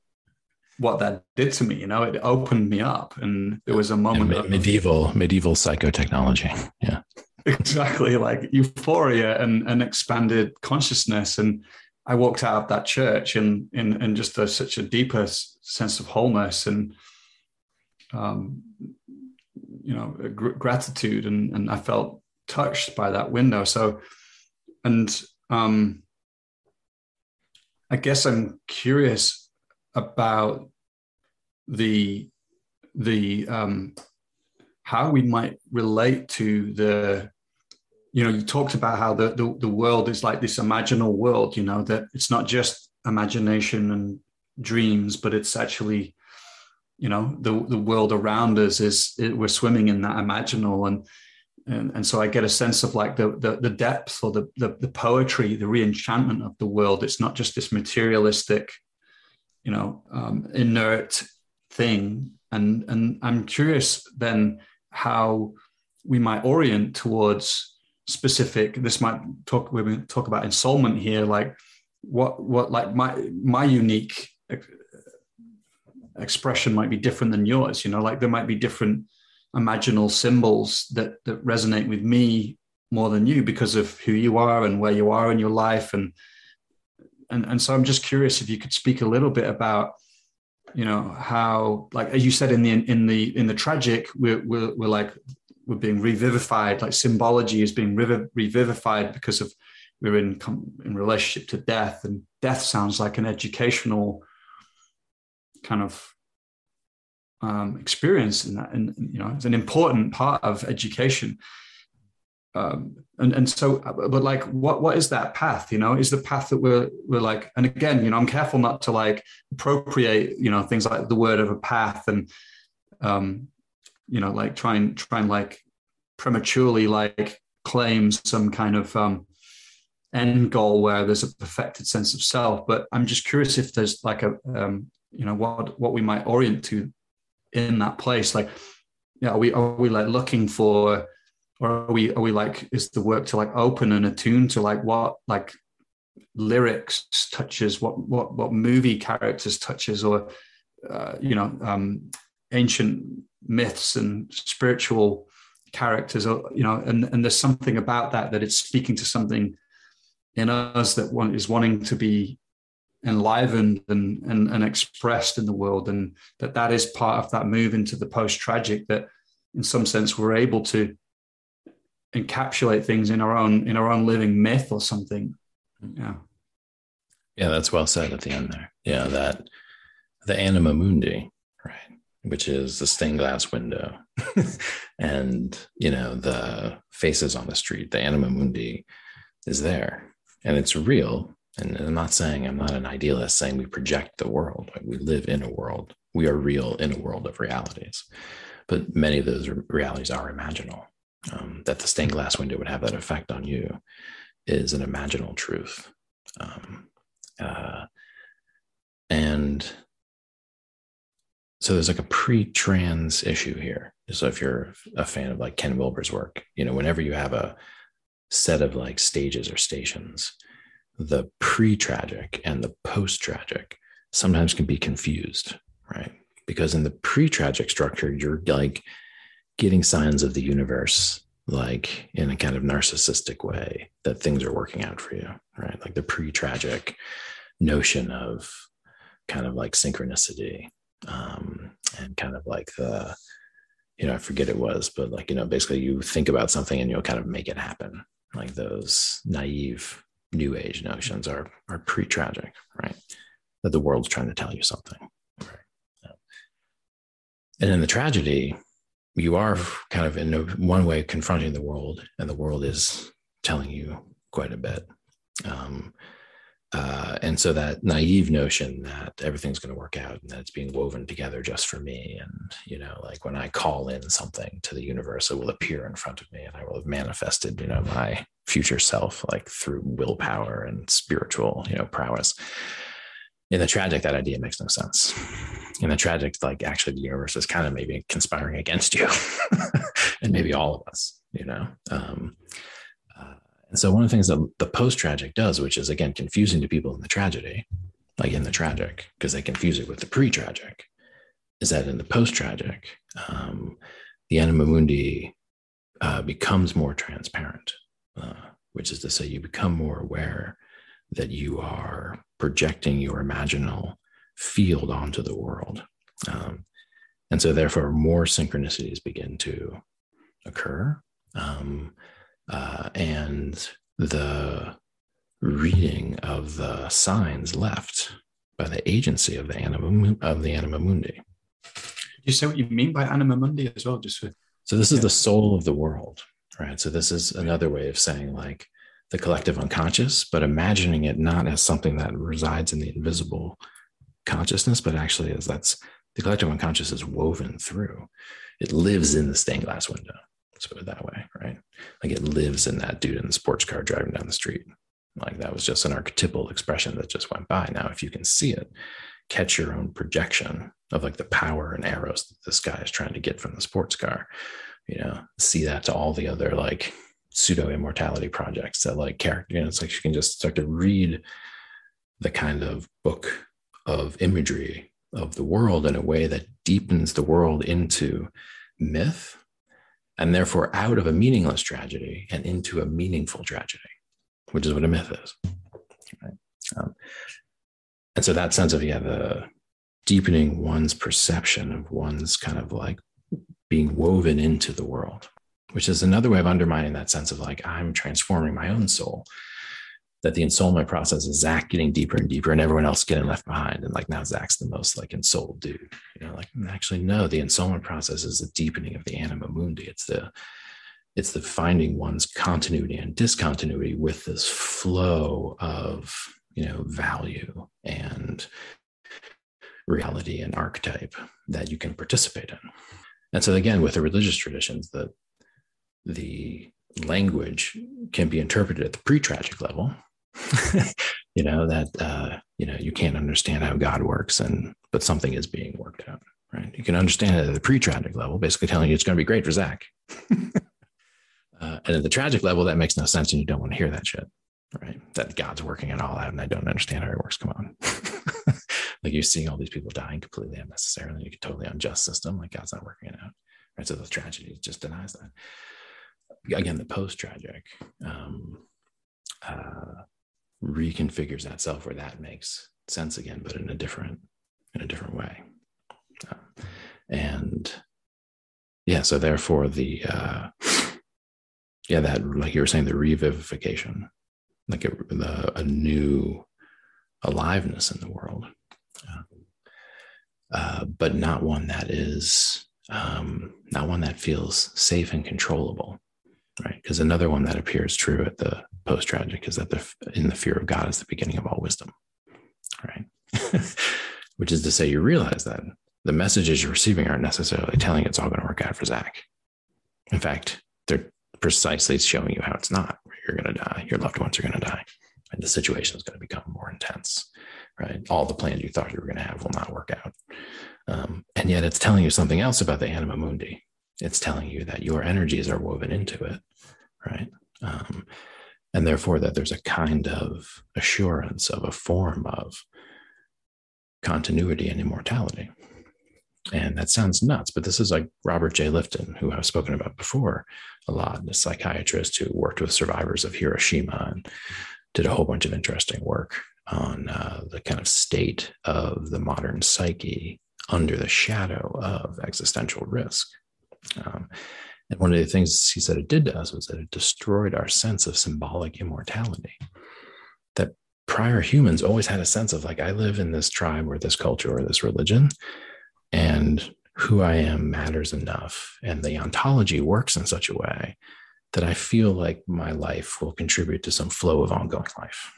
what that did to me. You know, it opened me up, and it was a moment of medieval medieval psychotechnology. Yeah, exactly like euphoria and, and expanded consciousness. And i walked out of that church in in, in just a, such a deeper sense of wholeness and um, you know gr- gratitude. And and i felt touched by that window. So and um i guess i'm curious about the the um how we might relate to the you know you talked about how the, the, the world is like this imaginal world you know that it's not just imagination and dreams but it's actually you know the the world around us is it, we're swimming in that imaginal and and, and so I get a sense of like the the, the depth or the, the, the poetry, the reenchantment of the world. It's not just this materialistic you know um, inert thing and and i'm curious then how we might orient towards specific this might talk we talk about ensoulment here like what what like my my unique expression might be different than yours you know like there might be different imaginal symbols that that resonate with me more than you because of who you are and where you are in your life and and and so i'm just curious if you could speak a little bit about you know how like as you said in the in the in the tragic we're we're, we're like we're being revivified like symbology is being revivified because of we're in in relationship to death and death sounds like an educational kind of um, experience in that and you know it's an important part of education um, and and so but like what what is that path you know? Is the path that we're we're like and again you know i'm careful not to like appropriate you know things like the word of a path and um you know like try and try and like prematurely like claim some kind of um end goal where there's a perfected sense of self. But i'm just curious if there's like a um you know what what we might orient to in that place. Like yeah are we are we like looking for or are we are we like is the work to like open and attune to like what like lyrics touches what what what movie characters touches or uh, you know um ancient myths and spiritual characters or you know and and there's something about that that it's speaking to something in us that one is wanting to be enlivened and, and and expressed in the world and that that is part of that move into the post tragic that in some sense we're able to encapsulate things in our own in our own living myth or something. Mm-hmm. Yeah. Yeah that's well said at the end there. Yeah that the anima mundi right which is the stained glass window. And you know the faces on the street the anima mundi is there. And it's real. And i'm not saying i'm not an idealist saying we project the world. Like we live in a world. We are real in a world of realities. But many of those realities are imaginal um, that the stained glass window would have that effect on you is an imaginal truth. Um, uh, and so there's like a pre-trans issue here. So if you're a fan of like Ken Wilber's work, you know, whenever you have a set of like stages or stations, the pre-tragic and the post-tragic sometimes can be confused, right? Because in the pre-tragic structure, you're like getting signs of the universe like in a kind of narcissistic way that things are working out for you right? Like the pre-tragic notion of kind of like synchronicity um, and kind of like the you know i forget it was but like you know basically you think about something and you'll kind of make it happen. Like those naive new age notions are are pre-tragic right? That the world's trying to tell you something right? And in the tragedy you are kind of in one way confronting the world, and the world is telling you quite a bit. Um, uh, and so that naive notion that everything's going to work out and that it's being woven together just for me and you know like when i call in something to the universe it will appear in front of me and i will have manifested you know my future self like through willpower and spiritual you know prowess in the tragic, that idea makes no sense. In the tragic, like actually the universe is kind of maybe conspiring against you and maybe all of us, you know? Um, uh, and so one of the things that the post tragic does, which is again confusing to people in the tragedy, like in the tragic, because they confuse it with the pre tragic, is that in the post tragic, um, the anima mundi uh, becomes more transparent, uh, which is to say, you become more aware that you are projecting your imaginal field onto the world. Um, and so, therefore, more synchronicities begin to occur. Um, uh, and the reading of the signs left by the agency of the anima, of the anima mundi. You say what you mean by anima mundi as well, just for, so this is yeah. the soul of the world, right? So this is another way of saying like the collective unconscious, but imagining it not as something that resides in the invisible consciousness, but actually as that's the collective unconscious is woven through. It lives in the stained glass window. Let's put it that way, right? Like it lives in that dude in the sports car driving down the street. Like that was just an archetypal expression that just went by. Now, if you can see it, catch your own projection of like the power and eros that this guy is trying to get from the sports car you know see that to all the other like pseudo immortality projects that like character you know it's like you can just start to read the kind of book of imagery of the world in a way that deepens the world into myth and therefore out of a meaningless tragedy and into a meaningful tragedy which is what a myth is. Right. Um, and so that sense of yeah the deepening one's perception of one's kind of like being woven into the world which is another way of undermining that sense of like i'm transforming my own soul that the ensoulment process is Zak getting deeper and deeper and everyone else getting left behind. And like now Zak's the most like ensouled dude you know like actually no the ensoulment process is the deepening of the anima mundi. It's the it's the finding one's continuity and discontinuity with this flow of you know value and reality and archetype that you can participate in. And so again with the religious traditions that the language can be interpreted at the pre-tragic level you know that uh, you know you can't understand how god works and but something is being worked out right you can understand it at the pre-tragic level basically telling you it's going to be great for Zak uh, and at the tragic level that makes no sense and you don't want to hear that shit right? That God's working it all out and I don't understand how it works. Come on. like you're seeing all these people dying completely unnecessarily. You could totally unjust system. Like God's not working it out. Right. So the tragedy just denies that. Again, the post tragic um, uh, reconfigures that self where that makes sense again, but in a different, in a different way. Uh, and yeah, so therefore the, uh, yeah, that, like you were saying, the revivification like a, the, a new aliveness in the world, uh, uh, but not one that is um, not one that feels safe and controllable, right? Because another one that appears true at the post tragic is that the in the fear of God is the beginning of all wisdom, right? Which is to say, you realize that the messages you're receiving aren't necessarily telling it's all going to work out for Zak. In fact, they're precisely showing you how it's not you're going to die. Your loved ones are going to die. And the situation is going to become more intense, right? All the plans you thought you were going to have will not work out. Um, and yet it's telling you something else about the anima mundi. It's telling you that your energies are woven into it, right? Um, and therefore that there's a kind of assurance of a form of continuity and immortality. And that sounds nuts, but this is like Robert J. Lifton, who I've spoken about before a lot, a psychiatrist who worked with survivors of Hiroshima and did a whole bunch of interesting work on uh, the kind of state of the modern psyche under the shadow of existential risk. Um, and one of the things he said it did to us was that it destroyed our sense of symbolic immortality. That prior humans always had a sense of like, I live in this tribe or this culture or this religion, and who I am matters enough. And the ontology works in such a way that I feel like my life will contribute to some flow of ongoing life,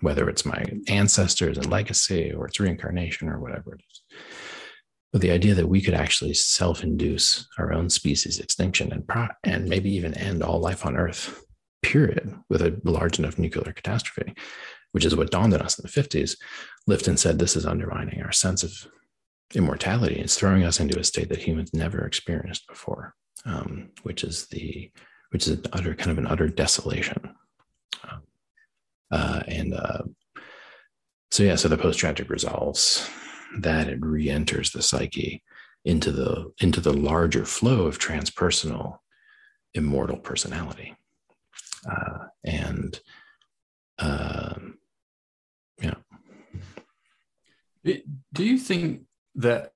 whether it's my ancestors and legacy or it's reincarnation or whatever it is. But the idea that we could actually self induce our own species extinction and, pro- and maybe even end all life on Earth, period, with a large enough nuclear catastrophe, which is what dawned on us in the 50s, Lifton said this is undermining our sense of immortality. It's throwing us into a state that humans never experienced before, um, which is the which is an utter kind of an utter desolation. Um, uh, and uh, so yeah, so the post tragic resolves that it re-enters the psyche into the into the larger flow of transpersonal immortal personality, uh, and um, yeah. Do you think that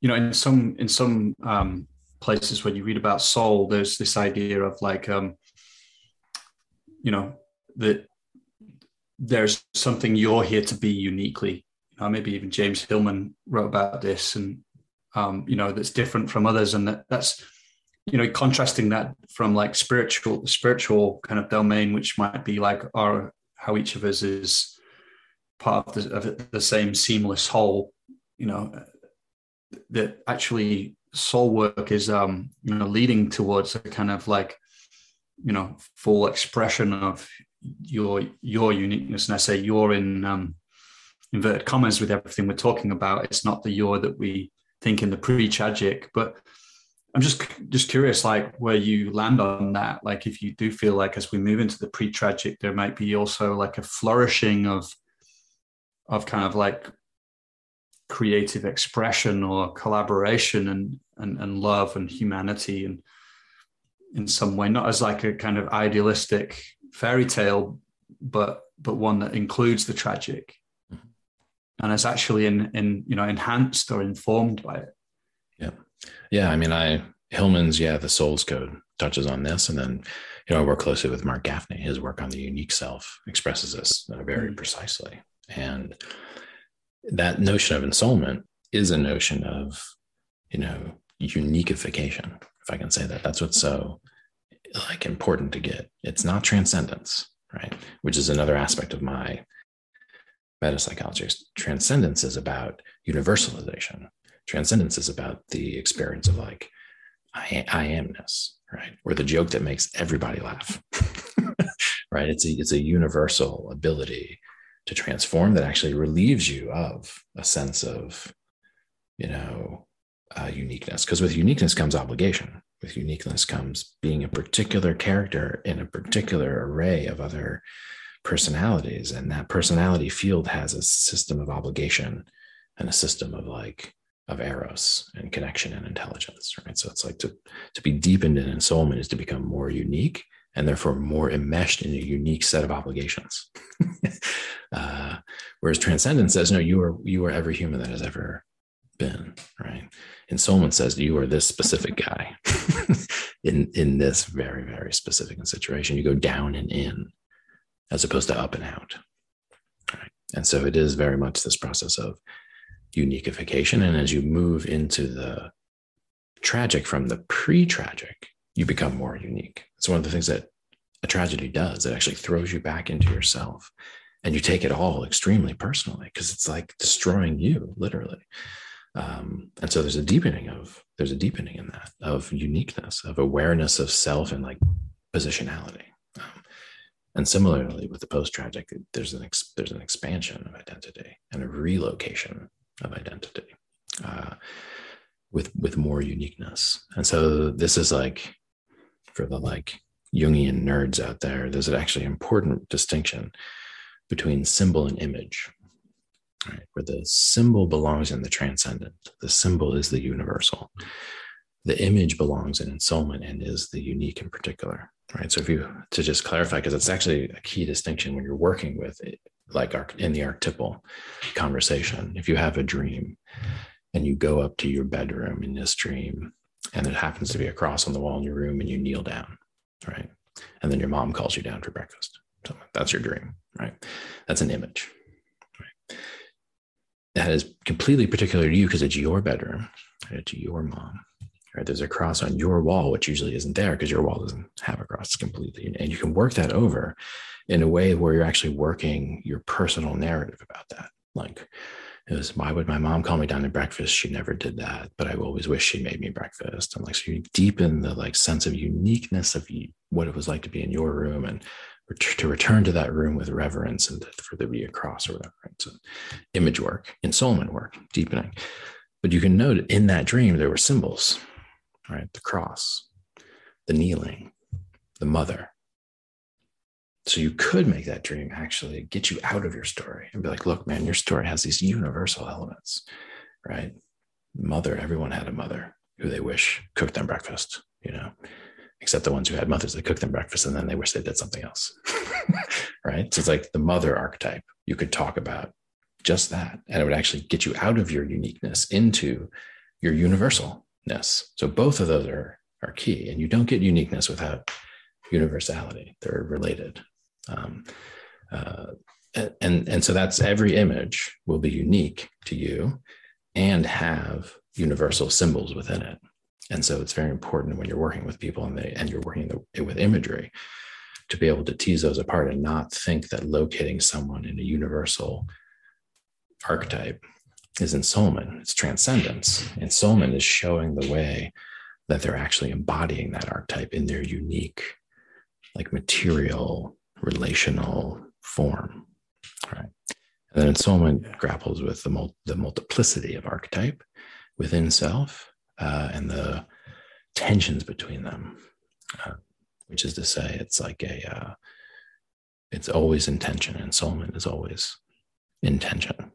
you know in some in some um, places when you read about soul there's this idea of like um, you know that there's something you're here to be uniquely know, maybe even james hillman wrote about this and um, you know that's different from others and that that's you know contrasting that from like spiritual spiritual kind of domain which might be like our how each of us is part of the, of the same seamless whole you know that actually soul work is um you know leading towards a kind of like you know full expression of your your uniqueness. And i say you're in um inverted commas with everything we're talking about. It's not the you're that we think in the pre-tragic, but I'm just just curious, like where you land on that. Like if you do feel like as we move into the pre-tragic, there might be also like a flourishing of of kind of like creative expression or collaboration and and, and love and humanity and in some way, not as like a kind of idealistic fairy tale, but but one that includes the tragic. And is actually in in you know enhanced or informed by it. Yeah. Yeah. I mean, I Hillman's, yeah, the soul's code touches on this. And then, you know, I work closely with Marc Gafni. His work on the unique self expresses this very mm-hmm. precisely. And that notion of ensoulment is a notion of, you know, uniqueification, if I can say that. That's what's so like important to get. It's not transcendence, right? Which is another aspect of my metapsychology. Transcendence is about universalization. Transcendence is about the experience of like I, I amness, right? Or the joke that makes everybody laugh, right? It's a it's a universal ability to transform that actually relieves you of a sense of, you know, uh, uniqueness. Because with uniqueness comes obligation. With uniqueness comes being a particular character in a particular array of other personalities. And that personality field has a system of obligation and a system of like of eros and connection and intelligence, right? So it's like to to be deepened in ensoulment is to become more unique and therefore more enmeshed in a unique set of obligations. uh, whereas transcendence says, no, you are you are every human that has ever been, right? Ensoulment says you are this specific guy in in this very very specific situation. You go down and in, as opposed to up and out. Right? And so it is very much this process of uniqueification. And as you move into the tragic from the pre-tragic, you become more unique. It's one of the things that a tragedy does. It actually throws you back into yourself and you take it all extremely personally because it's like destroying you literally. Um, and so there's a deepening of there's a deepening in that of uniqueness of awareness of self and like positionality um, and similarly with the post tragic there's an ex, there's an expansion of identity and a relocation of identity uh, with with more uniqueness and so this is like for the like Jungian nerds out there, there's actually an important distinction between symbol and image, right? Where the symbol belongs in the transcendent, the symbol is the universal. The image belongs in ensoulment and is the unique in particular, right? So if you to just clarify, because it's actually a key distinction when you're working with it, like in the archetypal conversation. If you have a dream and you go up to your bedroom in this dream and it happens to be a cross on the wall in your room and you kneel down, right? And then your mom calls you down for breakfast. So that's your dream, right? That's an image. Right? That is completely particular to you because it's your bedroom? It's your mom. Right? There's a cross on your wall, which usually isn't there because your wall doesn't have a cross completely. And you can work that over in a way where you're actually working your personal narrative about that. Like, it was why would my mom call me down to breakfast she never did that but i always wish she made me breakfast and like so you deepen the like sense of uniqueness of what it was like to be in your room and to return to that room with reverence and for there to be a cross or whatever so image work ensoulment work deepening but you can note in that dream there were symbols right the cross the kneeling the mother so you could make that dream actually get you out of your story and be like, look, man, your story has these universal elements, right? Mother, everyone had a mother who they wish cooked them breakfast, you know, except the ones who had mothers that cooked them breakfast and then they wish they did something else, right? So it's like the mother archetype. You could talk about just that, and it would actually get you out of your uniqueness into your universalness. So both of those are are key, and you don't get uniqueness without universality. They're related. Um, uh, and, and so that's every image will be unique to you and have universal symbols within it. And so it's very important when you're working with people and they and you're working the, with imagery to be able to tease those apart and not think that locating someone in a universal archetype is ensoulment. It's transcendence. Ensoulment is showing the way that they're actually embodying that archetype in their unique, like material relational form. Right. And then ensoulment grapples with the, mul- the multiplicity of archetype within self uh, and the tensions between them, uh, which is to say, it's like a, uh, it's always intention. Ensoulment is always intention.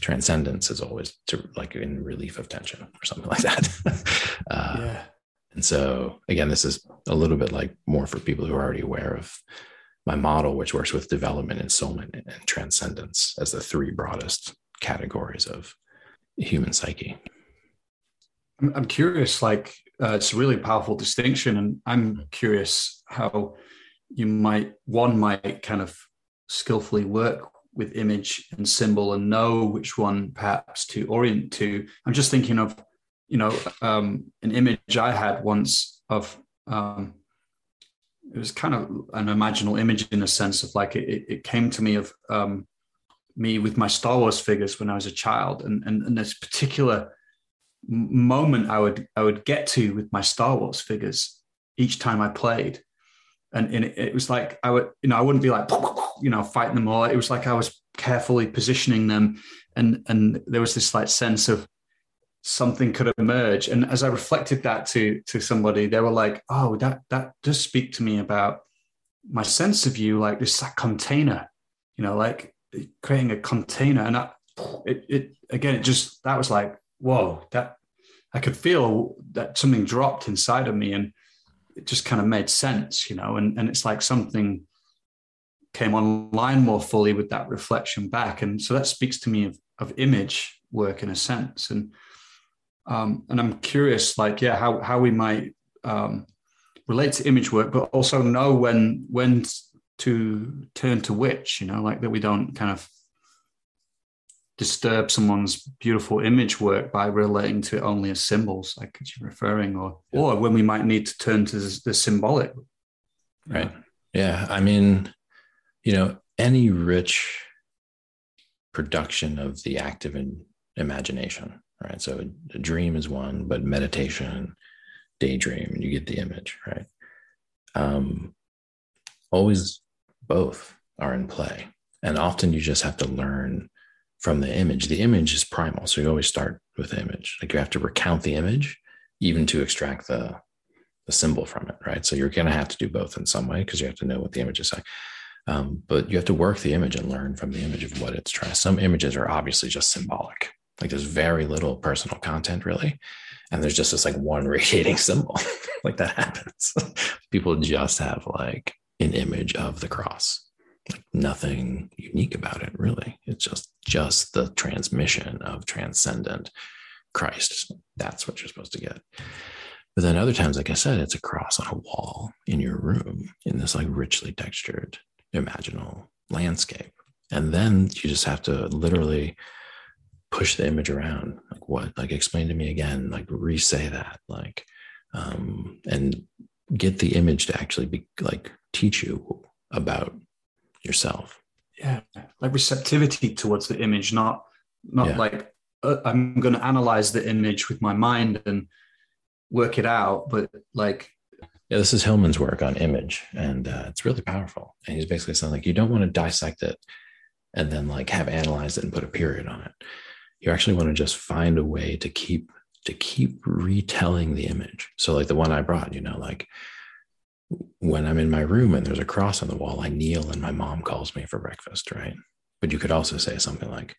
Transcendence is always to like in relief of tension or something like that. uh, yeah. And so, again, this is a little bit like more for people who are already aware of my model, which works with development, ensoulment, and transcendence as the three broadest categories of human psyche. I'm curious, like, uh, it's a really powerful distinction. And I'm curious how you might, one might kind of skillfully work with image and symbol and know which one perhaps to orient to. I'm just thinking of, you know, um, an image I had once of, um, it was kind of an imaginal image in a sense of like it, it came to me of um, me with my Star Wars figures when I was a child, and and, and this particular moment I would I would get to with my Star Wars figures each time I played, and, and it, was like I would you know I wouldn't be like you know fighting them all. It was like I was carefully positioning them, and and there was this like sense of something could emerge. And as I reflected that to to somebody, they were like, "Oh, that that does speak to me about my sense of you, like this like container, you know, like creating a container." And I, it it again, it just that was like, whoa, that I could feel that something dropped inside of me, and it just kind of made sense, you know. And and it's like something came online more fully with that reflection back, and so that speaks to me of of image work in a sense, and um, and I'm curious, like, yeah, how how we might um, relate to image work, but also know when when to turn to which, you know, like that we don't kind of disturb someone's beautiful image work by relating to it only as symbols, like you're referring, or yeah. or when we might need to turn to the symbolic. Right. Yeah. I mean, you know, any rich production of the active imagination right? So a dream is one, but meditation, daydream, and you get the image, right? Um, always both are in play. And often you just have to learn from the image. The image is primal. So you always start with the image. Like you have to recount the image even to extract the, the symbol from it, right? So you're going to have to do both in some way because you have to know what the image is like. Um, but you have to work the image and learn from the image of what it's trying. Some images are obviously just symbolic, like there's very little personal content really. And there's just this like one radiating symbol. like that happens. People just have like an image of the cross. Nothing unique about it really. It's just just the transmission of transcendent Christ. That's what you're supposed to get. But then other times, like I said, it's a cross on a wall in your room in this like richly textured imaginal landscape. And then you just have to literally push the image around like what like explain to me again like re-say that like um and get the image to actually be like teach you about yourself. Yeah like receptivity towards the image not not yeah. like uh, i'm going to analyze the image with my mind and work it out but like yeah this is hillman's work on image and uh, it's really powerful. And he's basically saying like you don't want to dissect it and then like have analyzed it and put a period on it. You actually want to just find a way to keep to keep retelling the image. So like the one i brought you know like when i'm in my room and there's a cross on the wall i kneel and my mom calls me for breakfast right? But you could also say something like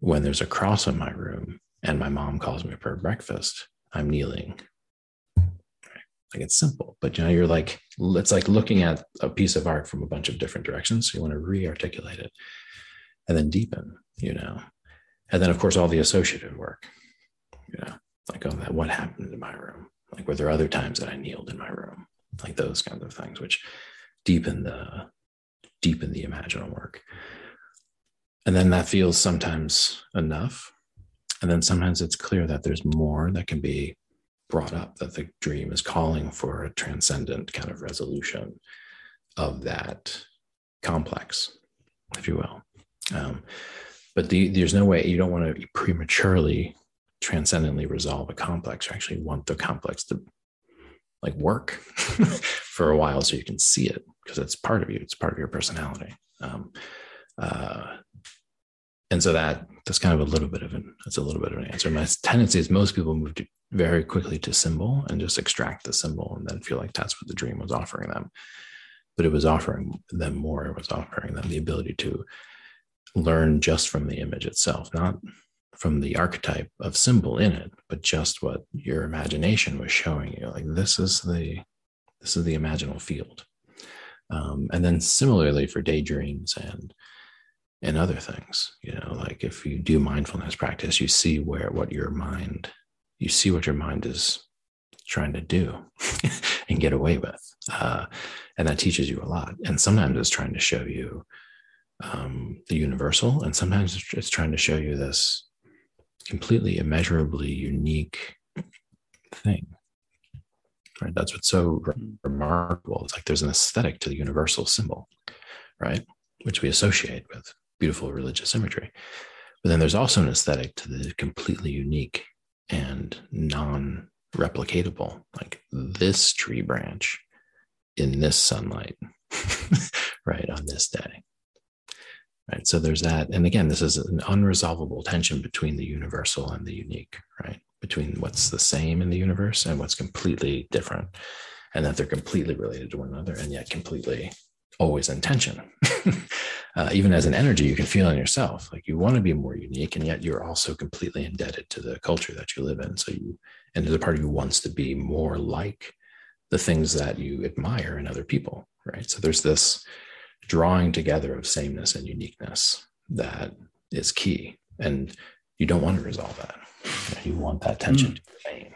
when there's a cross in my room and my mom calls me for breakfast i'm kneeling. Like it's simple but you know you're like it's like looking at a piece of art from a bunch of different directions so you want to re-articulate it and then deepen you know? And then of course all the associative work you know? Like oh that what happened in my room? Like were there other times that i kneeled in my room like those kinds of things which deepen the deepen the imaginal work. And then that feels sometimes enough. And then sometimes it's clear that there's more that can be brought up that the dream is calling for a transcendent kind of resolution of that complex if you will. Um, but the, there's no way you don't want to prematurely transcendently resolve a complex you actually want the complex to like work for a while so you can see it because it's part of you it's part of your personality um, uh, and so that that's kind of a little bit of an that's a little bit of an answer. My tendency is most people move to very quickly to symbol and just extract the symbol and then feel like that's what the dream was offering them. But it was offering them more. It was offering them the ability to learn just from the image itself, not from the archetype of symbol in it, but just what your imagination was showing you. Like this is the this is the imaginal field. Um, and then similarly for daydreams and and other things, you know, like if you do mindfulness practice, you see where what your mind, you see what your mind is trying to do and get away with. Uh, and that teaches you a lot. And sometimes it's trying to show you um, the universal, and sometimes it's trying to show you this completely immeasurably unique thing. Right. That's what's so hmm. remarkable. It's like there's an aesthetic to the universal symbol, right? Which we associate with beautiful religious imagery. But then there's also an aesthetic to the completely unique and non replicatable, like this tree branch in this sunlight, right, on this day. Right. So there's that. And again, this is an unresolvable tension between the universal and the unique, right? Between what's the same in the universe and what's completely different, and that they're completely related to one another and yet completely always in tension. uh, even as an energy, you can feel in yourself like you want to be more unique, and yet you're also completely indebted to the culture that you live in. So you, and there's a part of you wants to be more like the things that you admire in other people, right? So there's this drawing together of sameness and uniqueness that is key. And you don't want to resolve that. You want that tension mm. to remain.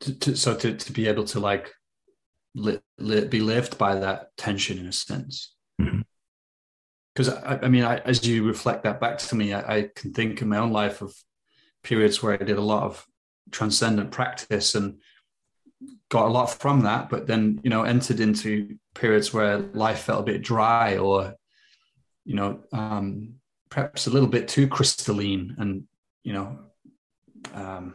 To, to, so to, to be able to like li, li, be lived by that tension in a sense. Because mm-hmm. I, I, mean, I, as you reflect that back to me, I, I can think in my own life of periods where I did a lot of transcendent practice and got a lot from that, but then you know entered into periods where life felt a bit dry or you know um, perhaps a little bit too crystalline and you know um,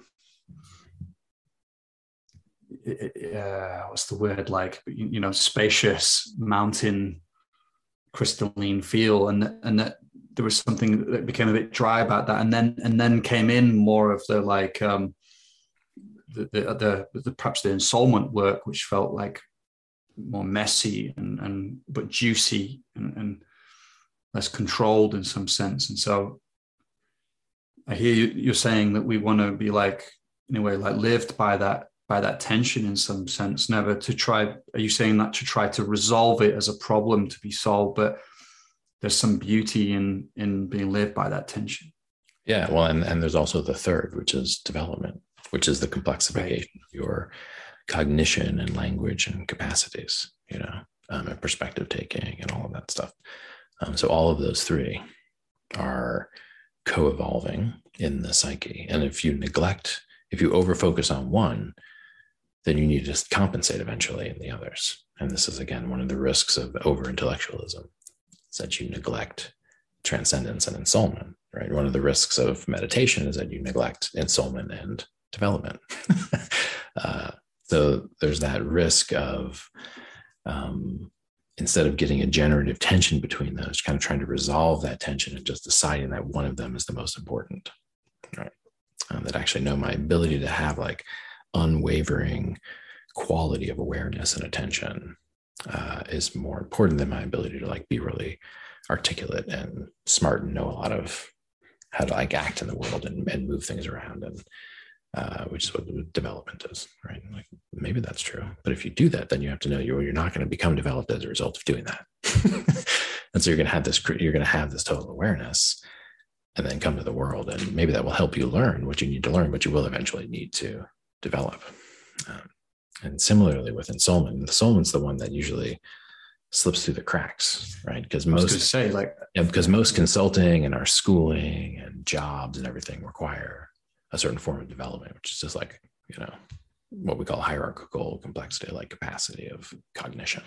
uh, what's the word? Like you know spacious mountain crystalline feel and and that there was something that became a bit dry about that. And then and then came in more of the like um, the, the, the, the perhaps the ensoulment work, which felt like more messy and, and but juicy and, and less controlled in some sense. And so I hear you, you're saying that we want to be like in a way like lived by that by that tension in some sense, never to try. Are you saying that to try to resolve it as a problem to be solved, but there's some beauty in in being lived by that tension. Yeah, well, and and there's also the third, which is development which is the complexification right. of your cognition and language and capacities, you know, um, and perspective taking and all of that stuff. Um, so all of those three are co-evolving in the psyche. And if you neglect, if you overfocus on one, then you need to compensate eventually in the others. And this is again one of the risks of over intellectualism, is that you neglect transcendence and ensoulment. Right. One of the risks of meditation is that you neglect ensoulment and development. uh, so there's that risk of um, instead of getting a generative tension between those, kind of trying to resolve that tension and just deciding that one of them is the most important. Right. Um, that actually know my ability to have like unwavering quality of awareness and attention uh, is more important than my ability to like be really articulate and smart and know a lot of how to like act in the world and, and move things around and uh, which is what development is, right? Like maybe that's true, but if you do that, then you have to know you're you're not going to become developed as a result of doing that, and so you're going to have this you're going to have this total awareness, and then come to the world, and maybe that will help you learn what you need to learn, but you will eventually need to develop. Um, and similarly with ensoulment, the ensoulment's the one that usually slips through the cracks, right? Because most say like yeah, because most consulting and our schooling and jobs and everything require a certain form of development, which is just like, you know, what we call hierarchical complexity, like capacity of cognition.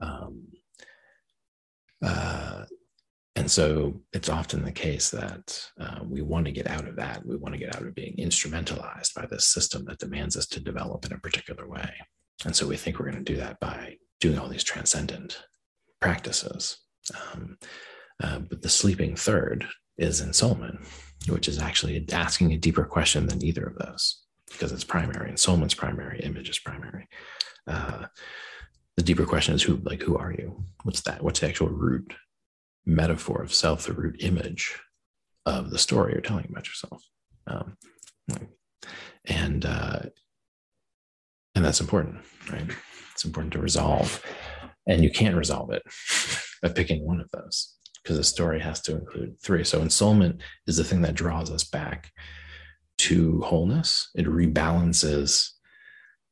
Um, uh, and so it's often the case that uh, we want to get out of that. We want to get out of being instrumentalized by this system that demands us to develop in a particular way. And so we think we're going to do that by doing all these transcendent practices. Um, Uh, but the sleeping third is ensoulment, which is actually asking a deeper question than either of those because it's primary. Ensoulment's primary, image is primary. Uh, the deeper question is who, like, who are you? What's that? What's the actual root metaphor of self, the root image of the story you're telling about yourself? Um, and uh, and that's important, right? It's important to resolve, and you can't resolve it by picking one of those because the story has to include three. So ensoulment is the thing that draws us back to wholeness. It rebalances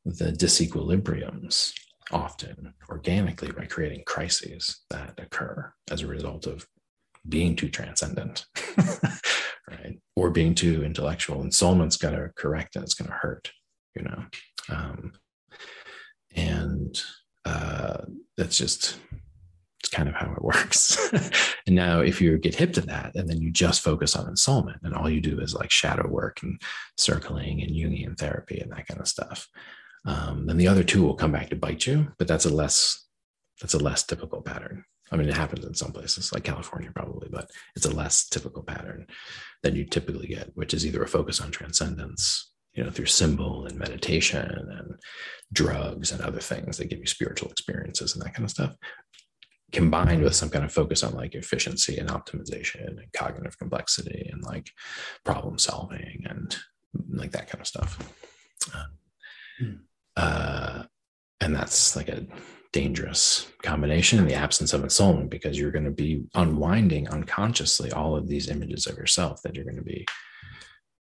the disequilibriums often organically by creating crises that occur as a result of being too transcendent, right? Or being too intellectual. Ensoulment's going to correct and it's going to hurt, you know? Um, and uh, that's just it's kind of how it works. and now, if you get hip to that, and then you just focus on ensoulment, and all you do is like shadow work and circling and Jungian therapy and that kind of stuff, um, then the other two will come back to bite you. But that's a less that's a less typical pattern. I mean, it happens in some places like California, probably, but it's a less typical pattern than you typically get, which is either a focus on transcendence, you know, through symbol and meditation and drugs and other things that give you spiritual experiences and that kind of stuff, combined with some kind of focus on like efficiency and optimization and cognitive complexity and like problem solving and like that kind of stuff. mm. uh, and that's like a dangerous combination in the absence of ensoulment because you're going to be unwinding unconsciously all of these images of yourself that you're going to be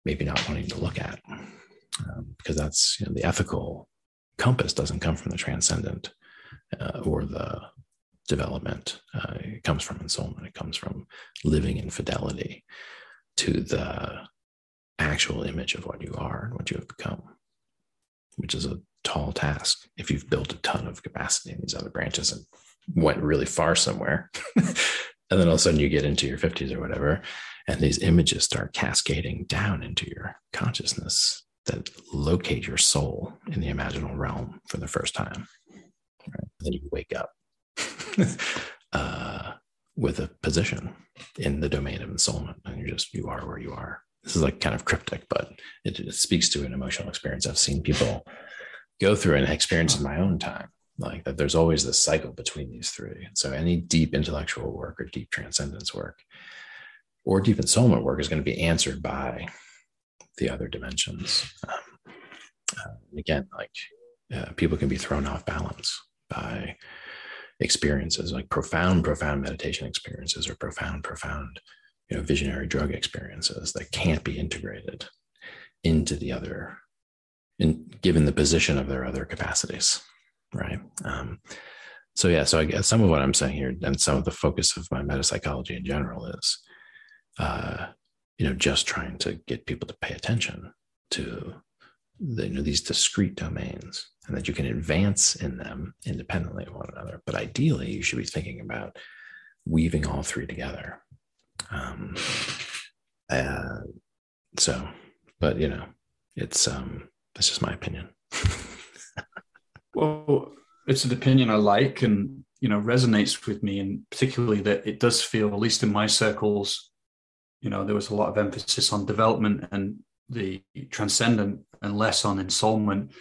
maybe not wanting to look at um, because that's you know the ethical compass doesn't come from the transcendent uh, or the development. Uh, it comes from ensoulment. It comes from living in fidelity to the actual image of what you are and what you have become, which is a tall task if you've built a ton of capacity in these other branches and went really far somewhere. and then all of a sudden you get into your 50s or whatever, and these images start cascading down into your consciousness that locate your soul in the imaginal realm for the first time. Right? Then you wake up uh, with a position in the domain of ensoulment, and you're just you are where you are. This is like kind of cryptic, but it, it speaks to an emotional experience I've seen people go through and experience in my own time. Like that, there's always this cycle between these three. So, any deep intellectual work or deep transcendence work or deep ensoulment work is going to be answered by the other dimensions. Um, uh, again, like uh, people can be thrown off balance by experiences, like profound, profound meditation experiences or profound, profound, you know, visionary drug experiences that can't be integrated into the other, in given the position of their other capacities, right? Um, so yeah, so I guess some of what I'm saying here, and some of the focus of my metapsychology in general is, uh, you know, just trying to get people to pay attention to the, you know these discrete domains and that you can advance in them independently of one another. But ideally you should be thinking about weaving all three together. Um, uh, so but you know it's um that's just my opinion. Well it's an opinion i like and you know resonates with me. And particularly that it does feel at least in my circles you know there was a lot of emphasis on development and the transcendent and less on ensoulment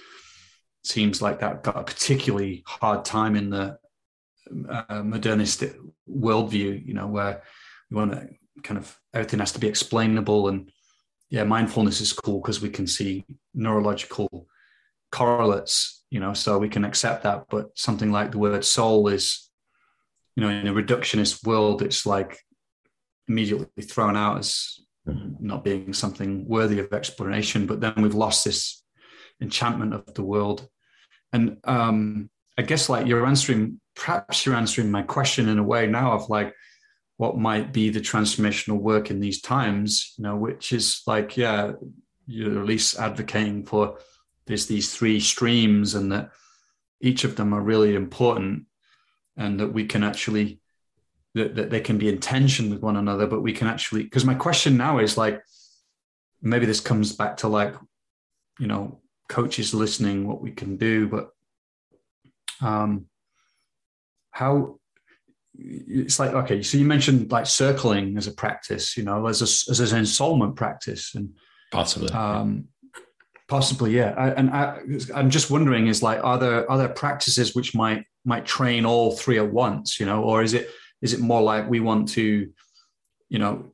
seems like that got a particularly hard time in the uh, modernist worldview you know where we want to kind of everything has to be explainable and yeah mindfulness is cool because we can see neurological correlates you know so we can accept that. But something like the word soul is you know in a reductionist world it's like immediately thrown out as not being something worthy of explanation. But then we've lost this enchantment of the world. And um, I guess like you're answering, perhaps you're answering my question in a way now of like, what might be the transformational work in these times, you know, which is like, yeah, you're at least advocating for there's these three streams and that each of them are really important and that we can actually that, that they can be in tension with one another, but we can actually, because my question now is like, maybe this comes back to like, you know, coaches listening, what we can do, but um, how, it's like okay so you mentioned like circling as a practice you know as a, as an ensoulment practice and possibly um possibly yeah. I, and I, i'm just wondering is like are there are there practices which might might train all three at once you know or is it is it more like we want to you know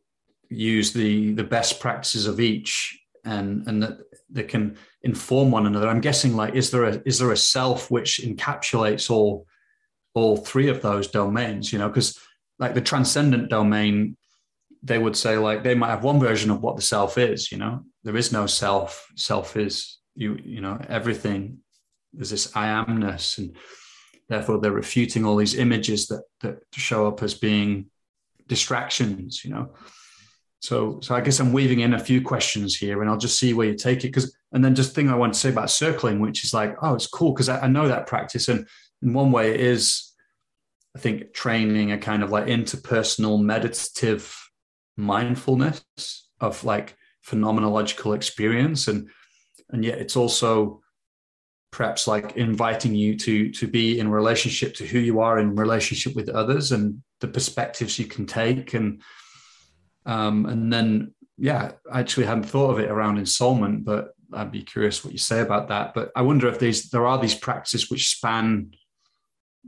use the the best practices of each and and that they can inform one another? I'm guessing like is there a is there a self which encapsulates all all three of those domains you know? Because like the transcendent domain they would say like they might have one version of what the self is you know? There is no self. Self is you you know everything. There's this i amness and therefore they're refuting all these images that that show up as being distractions you know? So so i guess i'm weaving in a few questions here and i'll just see where you take it. Because and then just thing i want to say about circling which is like oh it's cool because I, I know that practice. And in one way it is i think training a kind of like interpersonal meditative mindfulness of like phenomenological experience. And and yet it's also perhaps like inviting you to to be in relationship to who you are in relationship with others and the perspectives you can take and um and then yeah i actually hadn't thought of it around ensoulment but i'd be curious what you say about that but i wonder if these there are these practices which span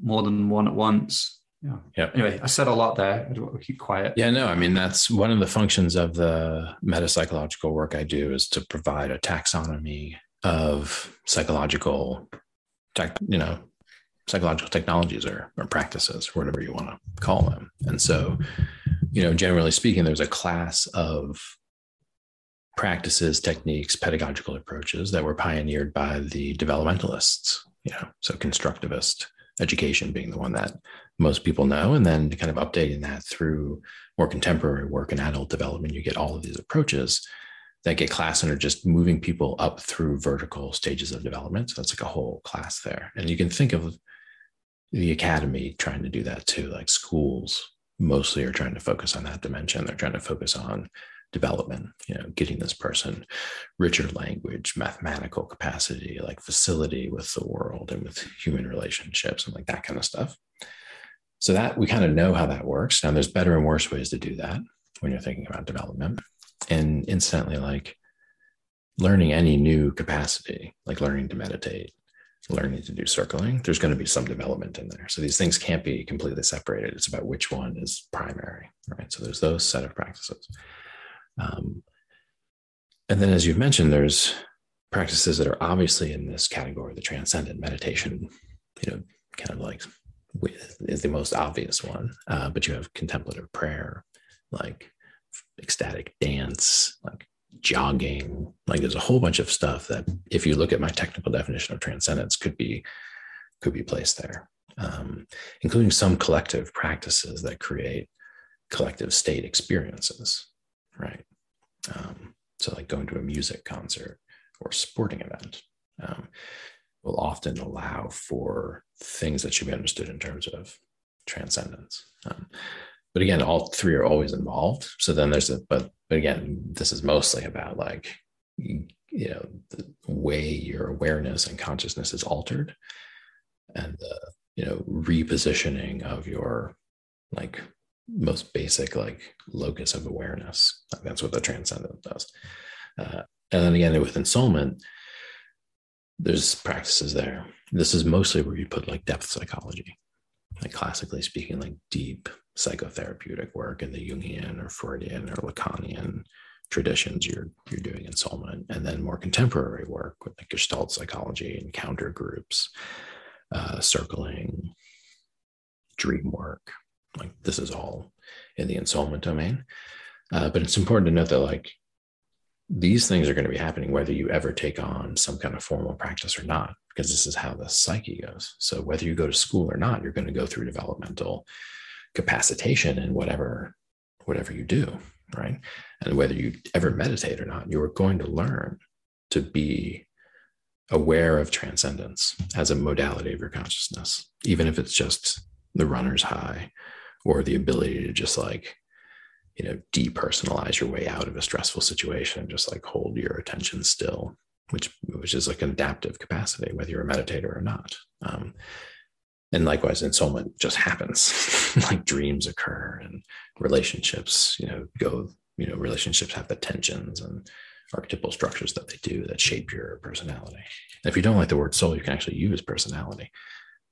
more than one at once yeah. Yeah. Anyway, I said a lot there. I don't keep quiet. Yeah, no, I mean that's one of the functions of the metapsychological work I do is to provide a taxonomy of psychological, tech, you know, psychological technologies or, or practices, whatever you want to call them. And so, you know, generally speaking, there's a class of practices, techniques, pedagogical approaches that were pioneered by the developmentalists. You know, so constructivist education being the one that most people know, and then kind of updating that through more contemporary work in adult development, you get all of these approaches that get class and are just moving people up through vertical stages of development. So that's like a whole class there. And you can think of the academy trying to do that too, like schools mostly are trying to focus on that dimension. They're trying to focus on development, you know, getting this person richer language, mathematical capacity, like facility with the world and with human relationships and like that kind of stuff. So that we kind of know how that works. Now there's better and worse ways to do that when you're thinking about development. And instantly, like learning any new capacity, like learning to meditate, learning to do circling, there's going to be some development in there. So these things can't be completely separated. It's about which one is primary, right? So there's those set of practices. Um, and then, as you've mentioned, there's practices that are obviously in this category, the transcendent meditation, you know, kind of like is the most obvious one. Uh, but you have contemplative prayer, like ecstatic dance, like jogging. Like there's a whole bunch of stuff that, if you look at my technical definition of transcendence, could be could be placed there, um, including some collective practices that create collective state experiences, right? Um, so, like going to a music concert or sporting event. Um, will often allow for things that should be understood in terms of transcendence. But again, all three are always involved. So then there's a, but, but again, this is mostly about like, you know, the way your awareness and consciousness is altered and the, you know, repositioning of your like most basic like locus of awareness. Like that's what the transcendent does. Uh, and then again, with ensoulment, there's practices there. This is mostly where you put like depth psychology, like classically speaking, like deep psychotherapeutic work in the Jungian or Freudian or Lacanian traditions. You're you're doing ensoulment, and then more contemporary work with like Gestalt psychology, and counter groups, uh, circling, dream work. Like this is all in the ensoulment domain. Uh, but it's important to note that like these things are going to be happening whether you ever take on some kind of formal practice or not, because this is how the psyche goes. So whether you go to school or not, you're going to go through developmental capacitation in whatever whatever you do, right? And whether you ever meditate or not, you are going to learn to be aware of transcendence as a modality of your consciousness, even if it's just the runner's high or the ability to just like you know depersonalize your way out of a stressful situation and just like hold your attention still which which is like an adaptive capacity whether you're a meditator or not um, and likewise ensoulment just happens. Like dreams occur and relationships you know go you know relationships have the tensions and archetypal structures that they do that shape your personality. And if you don't like the word soul you can actually use personality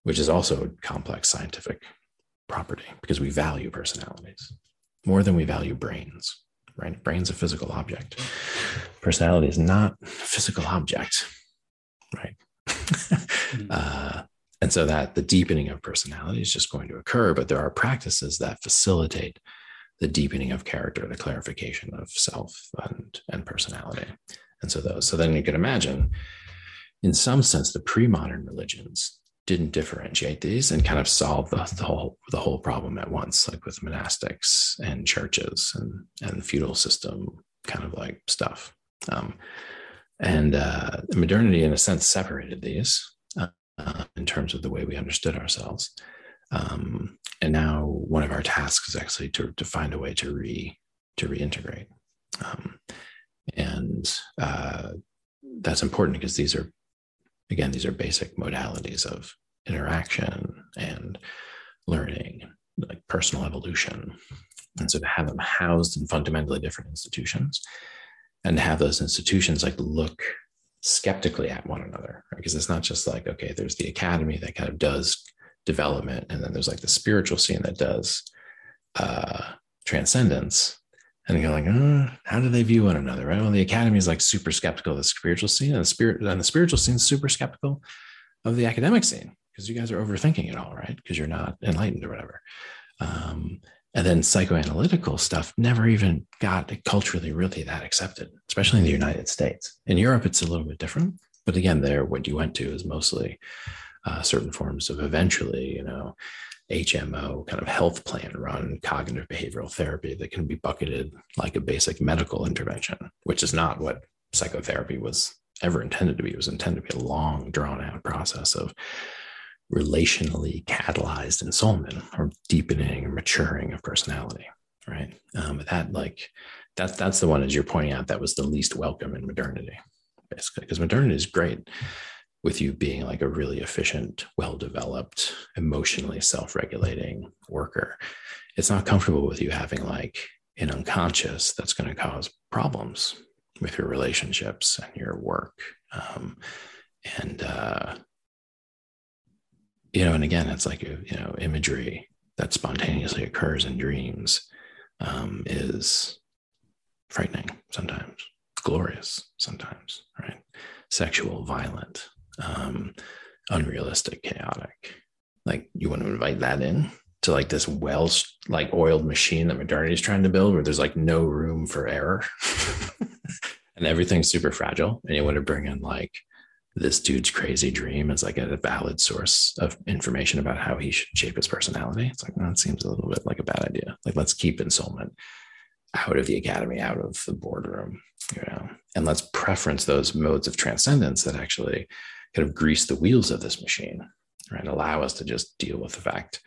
which is also a complex scientific property because we value personalities more than we value brains right? Brain's a physical object. Personality is not a physical object right? Mm-hmm. uh, and so that the deepening of personality is just going to occur, but there are practices that facilitate the deepening of character, the clarification of self and, and personality. And so those, so then you can imagine, in some sense, the pre-modern religions didn't differentiate these and kind of solve the, the, whole the whole problem at once, like with monastics and churches and and feudal system kind of like stuff. Um, and uh, modernity, in a sense, separated these uh, in terms of the way we understood ourselves. Um, and now one of our tasks is actually to, to find a way to re to reintegrate. Um, and uh, that's important because these are again these are basic modalities of interaction and learning like personal evolution and so to have them housed in fundamentally different institutions and to have those institutions like look skeptically at one another right? because it's not just like okay there's the academy that kind of does development and then there's like the spiritual scene that does uh transcendence and you're like oh, how do they view one another right? Well the academy is like super skeptical of the spiritual scene and the spirit and the spiritual scene is super skeptical of the academic scene because you guys are overthinking it all right? Because you're not enlightened or whatever. Um, and then psychoanalytical stuff never even got culturally really that accepted, especially in the United States. In Europe, it's a little bit different. But again, there, what you went to is mostly uh, certain forms of eventually, you know, HMO kind of health plan run cognitive behavioral therapy that can be bucketed like a basic medical intervention, which is not what psychotherapy was ever intended to be. It was intended to be a long, drawn out process of relationally catalyzed ensoulment or deepening or maturing of personality right? Um, that like that's that's the one as you're pointing out that was the least welcome in modernity basically because modernity is great with you being like a really efficient well-developed emotionally self-regulating worker. It's not comfortable with you having like an unconscious that's going to cause problems with your relationships and your work. Um, and uh, you know, and again, it's like, you know, imagery that spontaneously occurs in dreams um, is frightening sometimes, glorious sometimes, right? Sexual, violent, um, unrealistic, chaotic. Like you want to invite that in to like this well like oiled machine that modernity is trying to build where there's like no room for error and everything's super fragile and you want to bring in like this dude's crazy dream is like a valid source of information about how he should shape his personality. It's like, that seems a little bit like a bad idea. Like, let's keep ensoulment out of the academy, out of the boardroom, you know, and let's preference those modes of transcendence that actually kind of grease the wheels of this machine, right? Allow us to just deal with the fact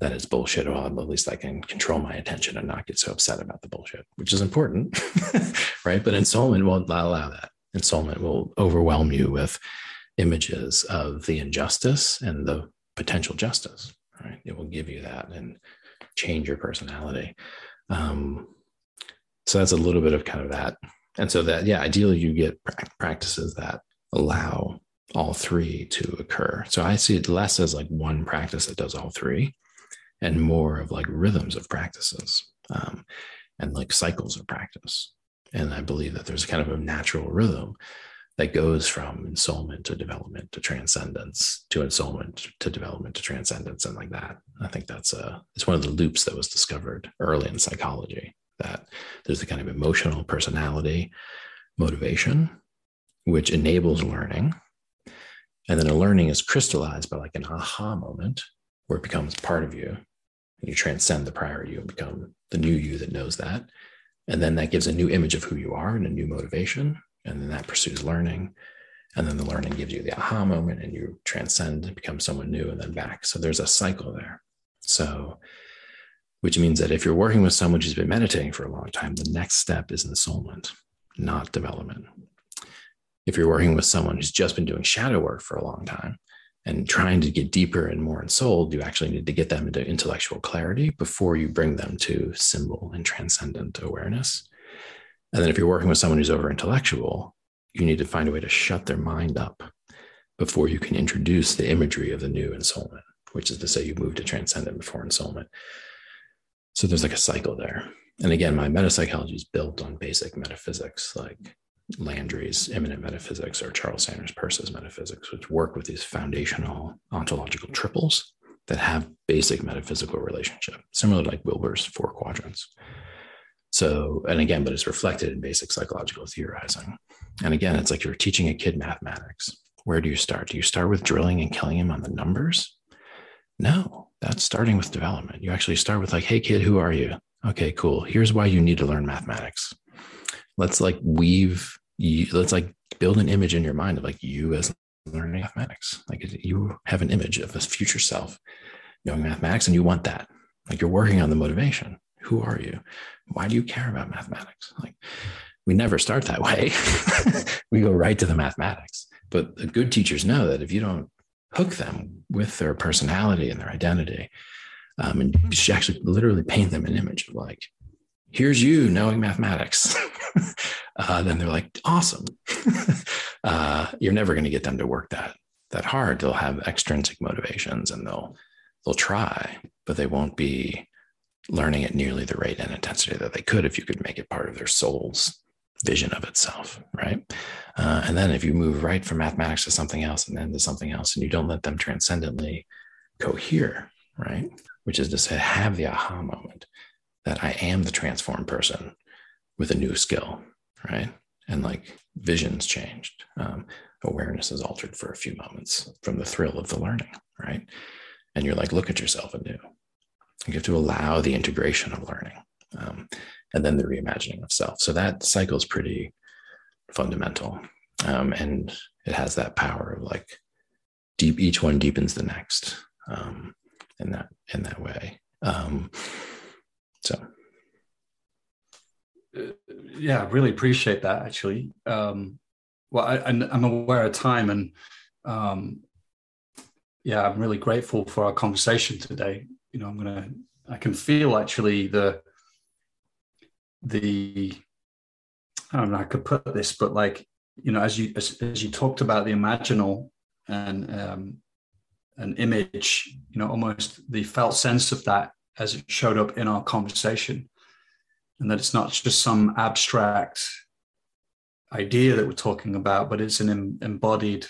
that it's bullshit. Well, at least I can control my attention and not get so upset about the bullshit, which is important, right? But ensoulment won't allow that ensoulment will overwhelm you with images of the injustice and the potential justice right? It will give you that and change your personality. Um, so that's a little bit of kind of that. And so that yeah ideally you get practices that allow all three to occur. So i see it less as like one practice that does all three and more of like rhythms of practices um, and like cycles of practice and I believe that there's a kind of a natural rhythm that goes from ensoulment to development to transcendence to ensoulment to development to transcendence and like that. I think that's a it's one of the loops that was discovered early in psychology that there's the kind of emotional personality motivation which enables learning and then a learning is crystallized by like an aha moment where it becomes part of you and you transcend the prior you and become the new you that knows that and then that gives a new image of who you are and a new motivation. And then that pursues learning. And then the learning gives you the aha moment and you transcend and become someone new and then back. So there's a cycle there. So, which means that if you're working with someone who's been meditating for a long time, the next step is ensoulment, not development. If you're working with someone who's just been doing shadow work for a long time, and trying to get deeper and more ensouled, you actually need to get them into intellectual clarity before you bring them to symbol and transcendent awareness. And then if you're working with someone who's over intellectual, you need to find a way to shut their mind up before you can introduce the imagery of the new ensoulment, which is to say you move to transcendent before ensoulment. So there's like a cycle there. And again, my metapsychology is built on basic metaphysics like Landry's immanent metaphysics or Charles Sanders Peirce's metaphysics, which work with these foundational ontological triples that have basic metaphysical relationship, similar to like Wilber's four quadrants. So, and again, but it's reflected in basic psychological theorizing. And again, it's like you're teaching a kid mathematics. Where do you start? Do you start with drilling and killing him on the numbers? No, that's starting with development. You actually start with like, hey kid, who are you? Okay, cool. Here's why you need to learn mathematics. Let's like weave you, let's like build an image in your mind of like you as learning mathematics. Like you have an image of a future self knowing mathematics and you want that. Like you're working on the motivation. Who are you? Why do you care about mathematics? Like we never start that way. we go right to the mathematics. But the good teachers know that if you don't hook them with their personality and their identity, um, and actually literally paint them an image of like, here's you knowing mathematics. uh, then they're like, awesome. uh, you're never going to get them to work that that hard. They'll have extrinsic motivations and they'll they'll try, but they won't be learning at nearly the rate and intensity that they could if you could make it part of their soul's vision of itself, right? Uh, and then if you move right from mathematics to something else and then to something else, and you don't let them transcendently cohere, right? Which is to say, have the aha moment that I am the transformed person with a new skill, right? And like vision's changed. Um, awareness is altered for a few moments from the thrill of the learning, right? And you're like, look at yourself anew. You have to allow the integration of learning um, and then the reimagining of self. So that cycle is pretty fundamental. Um, and it has that power of like deep, each one deepens the next um, in that, in that way. So yeah, I really appreciate that actually. Um, well, I, am aware of time, and um, yeah, I'm really grateful for our conversation today. You know, I'm gonna, I can feel actually the, the, I don't know, I could put this, but like, you know, as you as, as you talked about the imaginal and um, an image, you know, almost the felt sense of that as it showed up in our conversation and that it's not just some abstract idea that we're talking about, but it's an em- embodied,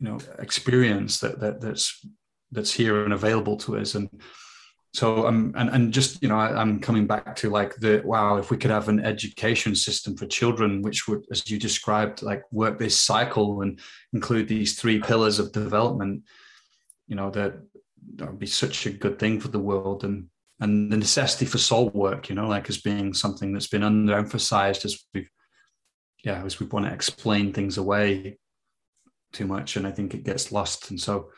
you know, experience that, that that's that's here and available to us. And so I'm and, and just you know I, am coming back to like the wow if we could have an education system for children which would as you described like work this cycle and include these three pillars of development you know that that would be such a good thing for the world and and the necessity for soul work, you know, like as being something that's been underemphasized as we've, yeah, as we want to explain things away too much, and I think it gets lost. And so,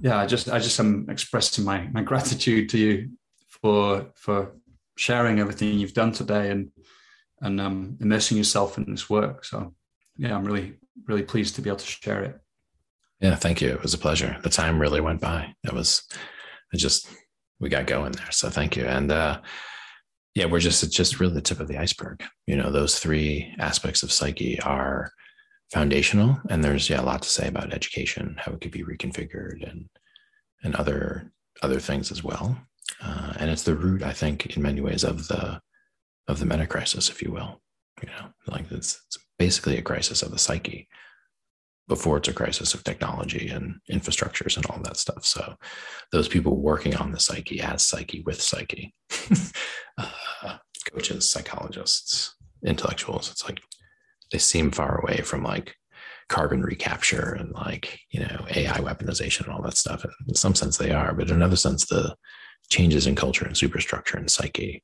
yeah, I just, I just am expressing my my gratitude to you for for sharing everything you've done today and and um, immersing yourself in this work. So, yeah, I'm really really pleased to be able to share it. Yeah, thank you. It was a pleasure. The time really went by. It was, I just we got going there. So thank you. And uh, yeah, we're just it's just really the tip of the iceberg. You know, those three aspects of psyche are foundational, and there's yeah a lot to say about education, how it could be reconfigured, and and other other things as well. Uh, and it's the root, I think, in many ways of the of the meta crisis, if you will. You know, like it's, it's basically a crisis of the psyche before it's a crisis of technology and infrastructures and all that stuff. So those people working on the psyche as psyche with psyche, uh, coaches, psychologists, intellectuals, it's like they seem far away from like carbon recapture and like, you know, AI weaponization and all that stuff. And in some sense they are, but in another sense, the changes in culture and superstructure and psyche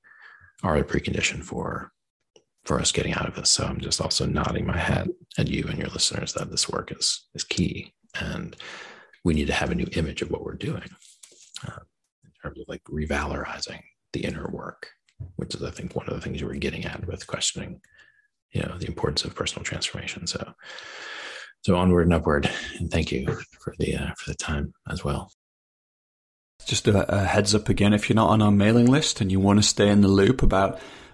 are a precondition for for us getting out of this. So I'm just also nodding my head at you and your listeners that this work is is key, and we need to have a new image of what we're doing uh, in terms of like revalorizing the inner work, which is I think one of the things you were getting at with questioning, you know, the importance of personal transformation. So so onward and upward. And thank you for the uh, for the time as well. Just a, a, heads up again, if you're not on our mailing list and you want to stay in the loop about